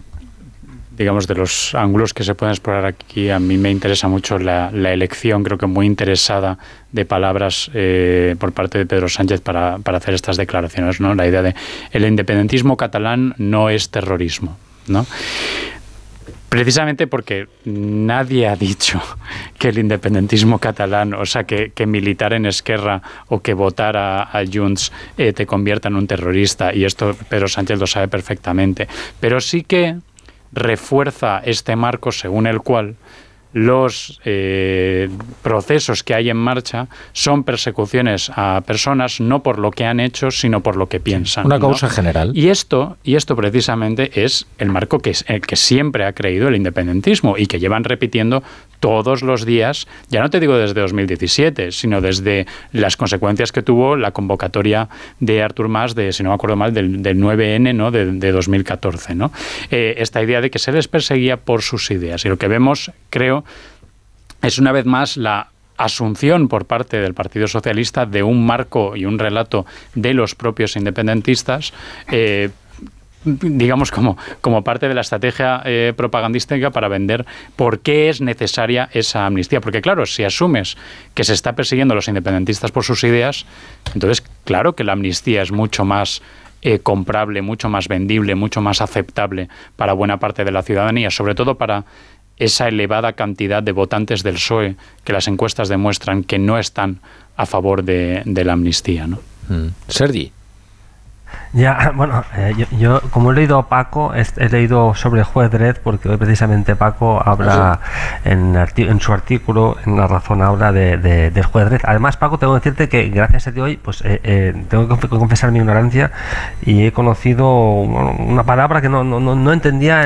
Speaker 4: digamos, de los ángulos que se pueden explorar aquí, a mí me interesa mucho la, elección, creo que muy interesada, de palabras eh, por parte de Pedro Sánchez para, para, hacer estas declaraciones, ¿no? La idea de el independentismo catalán no es terrorismo, ¿no? Precisamente porque nadie ha dicho que el independentismo catalán, o sea, que, militar en Esquerra o que votar a, Junts eh, te convierta en un terrorista, y esto Pedro Sánchez lo sabe perfectamente. Pero sí que refuerza este marco según el cual los eh, procesos que hay en marcha son persecuciones a personas no por lo que han hecho, sino por lo que piensan.
Speaker 2: Una causa general.
Speaker 4: Y esto, y esto precisamente es el marco que, es, el que siempre ha creído el independentismo y que llevan repitiendo todos los días, ya no te digo desde 2017, sino desde las consecuencias que tuvo la convocatoria de Artur Mas, de, si no me acuerdo mal, del, 9N ¿no? de, 2014. ¿no? Eh, esta idea de que se les perseguía por sus ideas. Y lo que vemos, creo, es una vez más la asunción por parte del Partido Socialista de un marco y un relato de los propios independentistas eh, digamos, como, como parte de la estrategia eh, propagandística para vender por qué es necesaria esa amnistía. Porque claro, si asumes que se está persiguiendo a los independentistas por sus ideas, entonces claro que la amnistía es mucho más eh, comprable, mucho más vendible, mucho más aceptable para buena parte de la ciudadanía, sobre todo para esa elevada cantidad de votantes del PSOE que las encuestas demuestran que no están a favor de, la amnistía. ¿no?
Speaker 2: Mm. Sergi.
Speaker 5: Ya, <laughs> bueno, eh, yo, como he leído Paco, he, leído sobre el juez Dredd porque hoy precisamente Paco habla en, en, su artículo, en la razón habla de, del juez Dredd. Además, Paco, tengo que decirte que gracias a ti hoy, pues eh, eh, tengo que confesar mi ignorancia y he conocido una palabra que no, no, no entendía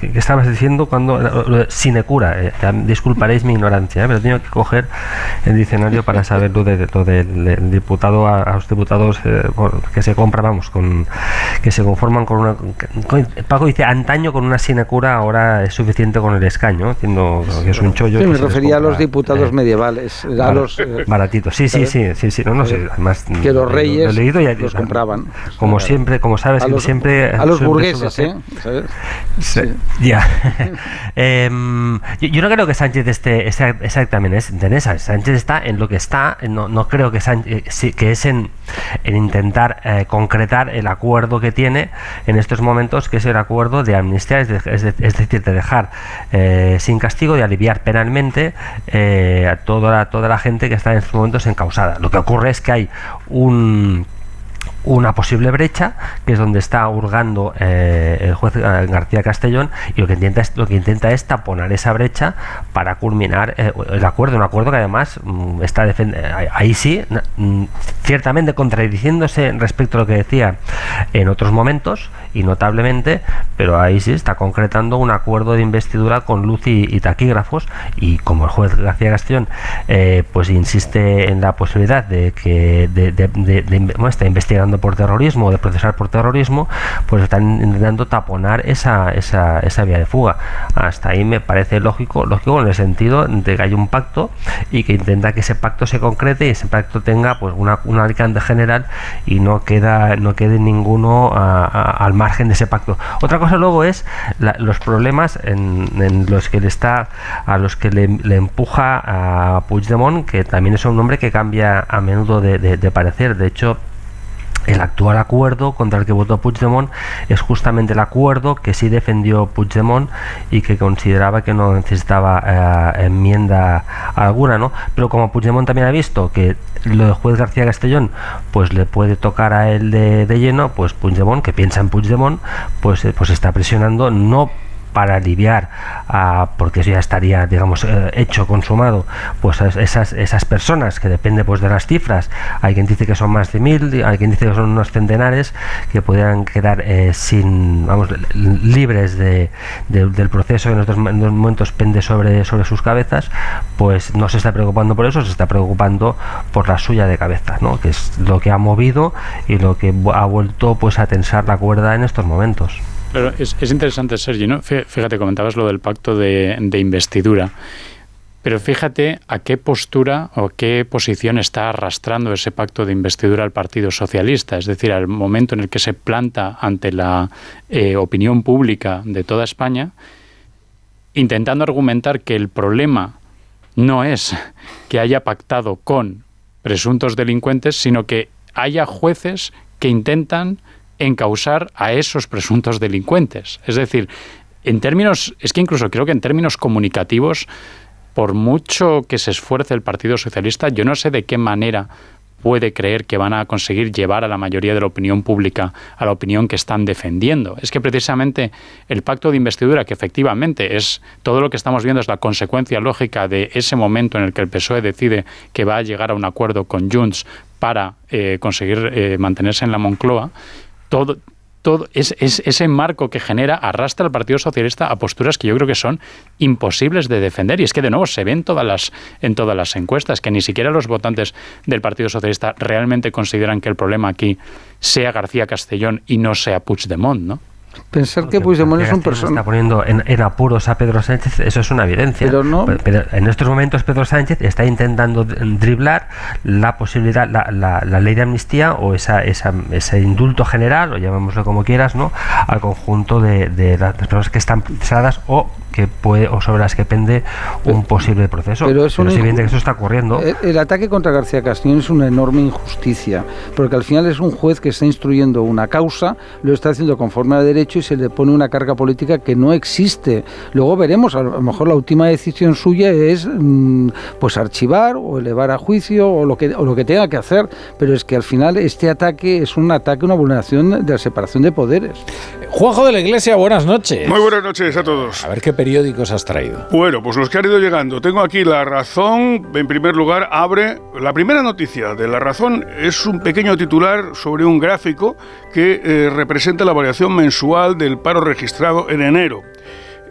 Speaker 5: que, estabas diciendo cuando sinecura. disculparéis mi ignorancia, pero tengo que coger el diccionario para saber lo, de, lo del diputado a, a los diputados que se compra, vamos que se conforman con una. Paco dice antaño con una sinecura, ahora es suficiente con el escaño, entiendo que es un chollo.
Speaker 3: me refería a los diputados eh, medievales, a los.
Speaker 5: Eh, baratitos, sí, sí, sí, sí, sí, no, no sé, además.
Speaker 3: Que los reyes leído y, los compraban.
Speaker 5: Como siempre, como sabes, siempre.
Speaker 3: A los burgueses, ¿eh?
Speaker 5: Ya. <laughs> <laughs> Em, yo, no creo que Sánchez esté exactamente en esa. Sánchez está en lo que está, no, no creo que, Sánchez, eh, que es en, en intentar concretar el acuerdo que tiene en estos momentos, que es el acuerdo de amnistía, es, decir, de dejar eh, sin castigo, de aliviar penalmente eh, a toda la, toda la gente que está en estos momentos encausada. Lo que ocurre es que hay un una posible brecha, que es donde está hurgando eh, el juez eh, García Castellón, y lo que intenta es, lo que intenta es taponar esa brecha para culminar eh, el acuerdo, un acuerdo que además mm, está ahí sí, mm, ciertamente contradiciéndose respecto a lo que decía en otros momentos, y notablemente, pero ahí sí está concretando un acuerdo de investidura con luz y, taquígrafos, y como el juez García Castellón pues insiste en la posibilidad de que de, está investigando por terrorismo o de procesar por terrorismo, pues están intentando taponar esa, esa, esa vía de fuga. Hasta ahí me parece lógico, lógico en el sentido de que hay un pacto y que intenta que ese pacto se concrete y ese pacto tenga pues una, un alcance general y no queda no quede ninguno al margen de ese pacto. Otra cosa luego es los problemas en, los que le está a los que le, empuja a Puigdemont, que también es un nombre que cambia a menudo de, de parecer. De hecho, el actual acuerdo contra el que votó Puigdemont es justamente el acuerdo que sí defendió Puigdemont y que consideraba que no necesitaba eh, enmienda alguna, ¿no? Pero como Puigdemont también ha visto que lo del juez García Castellón pues le puede tocar a él de, de lleno, pues Puigdemont, que piensa en Puigdemont, pues, eh, pues está presionando no para aliviar, porque eso ya estaría, digamos, eh, hecho, consumado, pues esas, esas personas que depende pues de las cifras, hay quien dice que son más de mil, hay quien dice que son unos centenares que pudieran quedar eh, sin, vamos, libres de, del proceso en estos, momentos pende sobre, sobre sus cabezas, pues no se está preocupando por eso, se está preocupando por la suya de cabeza, ¿no? que es lo que ha movido y lo que ha vuelto pues a tensar la cuerda en estos momentos.
Speaker 4: Pero es, interesante, Sergi, ¿no? Fíjate, comentabas lo del pacto de, investidura. Pero fíjate a qué postura o qué posición está arrastrando ese pacto de investidura al Partido Socialista. Es decir, al momento en el que se planta ante la eh, opinión pública de toda España, intentando argumentar que el problema no es que haya pactado con presuntos delincuentes, sino que haya jueces que intentan encausar a esos presuntos delincuentes. Es decir, en términos, es que incluso creo que en términos comunicativos, por mucho que se esfuerce el Partido Socialista, yo no sé de qué manera puede creer que van a conseguir llevar a la mayoría de la opinión pública a la opinión que están defendiendo. Es que precisamente el pacto de investidura, que efectivamente es todo lo que estamos viendo, es la consecuencia lógica de ese momento en el que el PSOE decide que va a llegar a un acuerdo con Junts para eh, conseguir eh, mantenerse en la Moncloa, todo, todo es, ese marco que genera arrastra al Partido Socialista a posturas que yo creo que son imposibles de defender. Y es que, de nuevo, se ven todas las, en todas las encuestas que ni siquiera los votantes del Partido Socialista realmente consideran que el problema aquí sea García Castellón y no sea Puigdemont, ¿no?
Speaker 3: Pensar que Puigdemont es un personaje.
Speaker 5: Está poniendo en, apuros a Pedro Sánchez, eso es una evidencia.
Speaker 3: Pero no.
Speaker 5: Pero, en estos momentos Pedro Sánchez está intentando driblar la posibilidad, la, la, ley de amnistía o esa, esa, ese indulto general, o llamémoslo como quieras, ¿no? al conjunto de, de las personas que están pesadas o que puede o sobre las que pende un posible proceso. Pero es, evidente que eso está ocurriendo.
Speaker 3: El, el, ataque contra García Castellón es una enorme injusticia, porque al final es un juez que está instruyendo una causa, lo está haciendo conforme a derecho y se le pone una carga política que no existe. Luego veremos, a lo mejor la última decisión suya es mm, pues archivar o elevar a juicio o lo que o lo que tenga que hacer, pero es que al final este ataque es un ataque, una vulneración de la separación de poderes.
Speaker 2: Juanjo de la Iglesia, buenas noches.
Speaker 34: Muy buenas noches a todos.
Speaker 2: A ver qué periódicos has traído.
Speaker 34: Bueno, pues los que han ido llegando. Tengo aquí La Razón, en primer lugar, abre. La primera noticia de La Razón es un pequeño titular sobre un gráfico que eh, representa la variación mensual del paro registrado en enero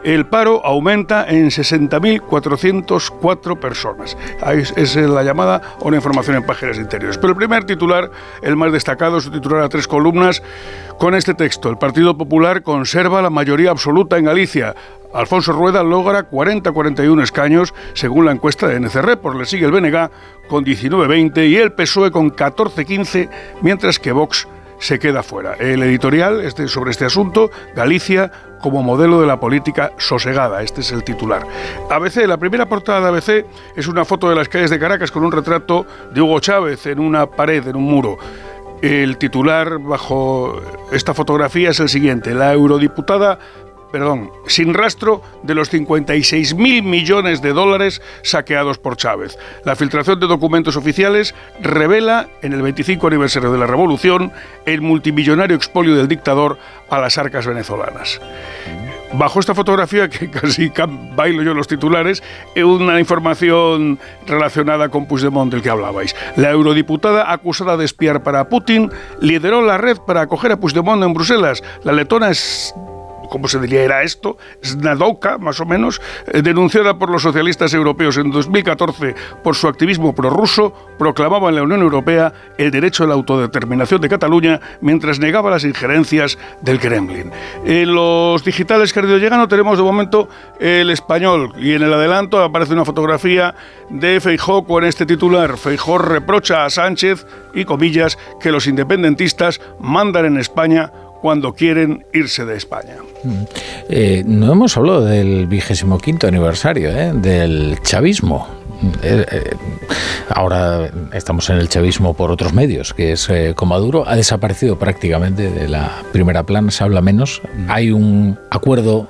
Speaker 34: el paro aumenta en 60.404 personas. Es, es la llamada una información en páginas interiores. Pero el primer titular, el más destacado, es un titular a tres columnas con este texto. El Partido Popular conserva la mayoría absoluta en Galicia. Alfonso Rueda logra 40-41 escaños según la encuesta de NCR, por le sigue el BNG con 19-20 y el PSOE con 14-15, mientras que Vox se queda fuera. El editorial este, sobre este asunto, Galicia como modelo de la política sosegada, este es el titular. ABC, la primera portada de ABC es una foto de las calles de Caracas con un retrato de Hugo Chávez en una pared, en un muro. El titular bajo esta fotografía es el siguiente. La eurodiputada perdón, sin rastro de los 56 mil millones de dólares saqueados por Chávez. La filtración de documentos oficiales revela, en el 25 aniversario de la revolución, el multimillonario expolio del dictador a las arcas venezolanas. Bajo esta fotografía, que <laughs> casi bailo yo los titulares, una información relacionada con Puigdemont del que hablabais. La eurodiputada acusada de espiar para Putin lideró la red para acoger a Puigdemont en Bruselas. La letona es ¿cómo se diría? Era esto, Snadoka, más o menos, eh, denunciada por los socialistas europeos en 2014 por su activismo prorruso, proclamaba en la Unión Europea el derecho a la autodeterminación de Cataluña mientras negaba las injerencias del Kremlin. En los digitales llegando tenemos de momento el español y en el adelanto aparece una fotografía de Feijó con este titular. Feijó reprocha a Sánchez y comillas que los independentistas mandan en España cuando quieren irse de España.
Speaker 2: Mm. Eh, no hemos hablado del vigésimo quinto aniversario ¿eh? del chavismo. Eh, eh, ahora estamos en el chavismo por otros medios, que es eh, Comaduro, ha desaparecido prácticamente de la primera plana, se habla menos. Hay un acuerdo,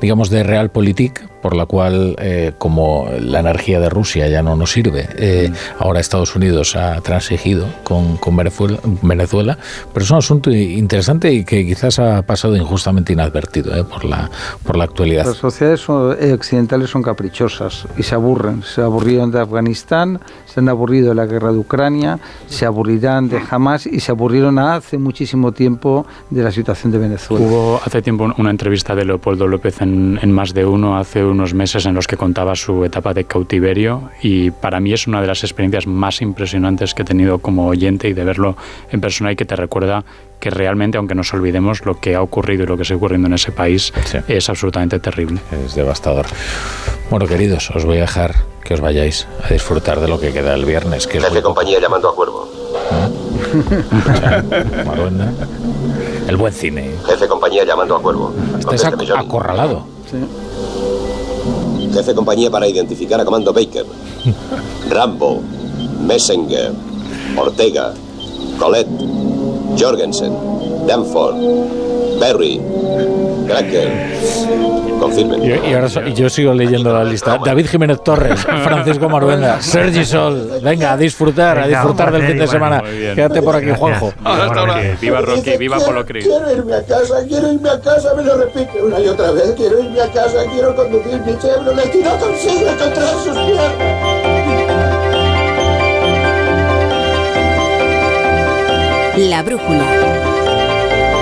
Speaker 2: digamos, de realpolitik por la cual, eh, como la energía de Rusia ya no nos sirve, eh, ahora Estados Unidos ha transigido con, con Venezuela, pero es un asunto interesante y que quizás ha pasado injustamente inadvertido eh, por, la, por la actualidad.
Speaker 3: Las sociedades occidentales son caprichosas y se aburren. Se aburrieron de Afganistán, se han aburrido de la guerra de Ucrania, se aburrirán de Hamas y se aburrieron hace muchísimo tiempo de la situación de Venezuela.
Speaker 4: Hubo hace tiempo una entrevista de Leopoldo López en, en Más de Uno, hace un unos meses en los que contaba su etapa de cautiverio y para mí es una de las experiencias más impresionantes que he tenido como oyente y de verlo en persona y que te recuerda que realmente, aunque nos olvidemos, lo que ha ocurrido y lo que está ocurriendo en ese país es absolutamente terrible.
Speaker 2: Es devastador. Bueno, queridos, os voy a dejar que os vayáis a disfrutar de lo que queda el viernes. Que
Speaker 35: Jefe compañía llamando a Cuervo. <laughs>
Speaker 2: el buen cine.
Speaker 35: Jefe compañía llamando a Cuervo.
Speaker 2: Estás acorralado. Sí.
Speaker 35: Jefe compañía para identificar a Comando Baker. <laughs> Rambo, Messenger, Ortega, Colette, Jorgensen, Danford, Berry, Cracker. Confirmen.
Speaker 2: Y, y ahora yo sigo leyendo la lista. David Jiménez Torres, <laughs> Francisco Maruenda, Sergi Sol. Venga, a disfrutar, a disfrutar del fin de semana. Quédate por aquí, Juanjo.
Speaker 4: Viva Rocky, viva Polo Cris.
Speaker 35: Quiero irme a casa, quiero irme a casa, me lo repite una y otra vez. Quiero irme a casa, quiero conducir mi Chevrolet y no consigo encontrar sus piernas.
Speaker 21: La brújula.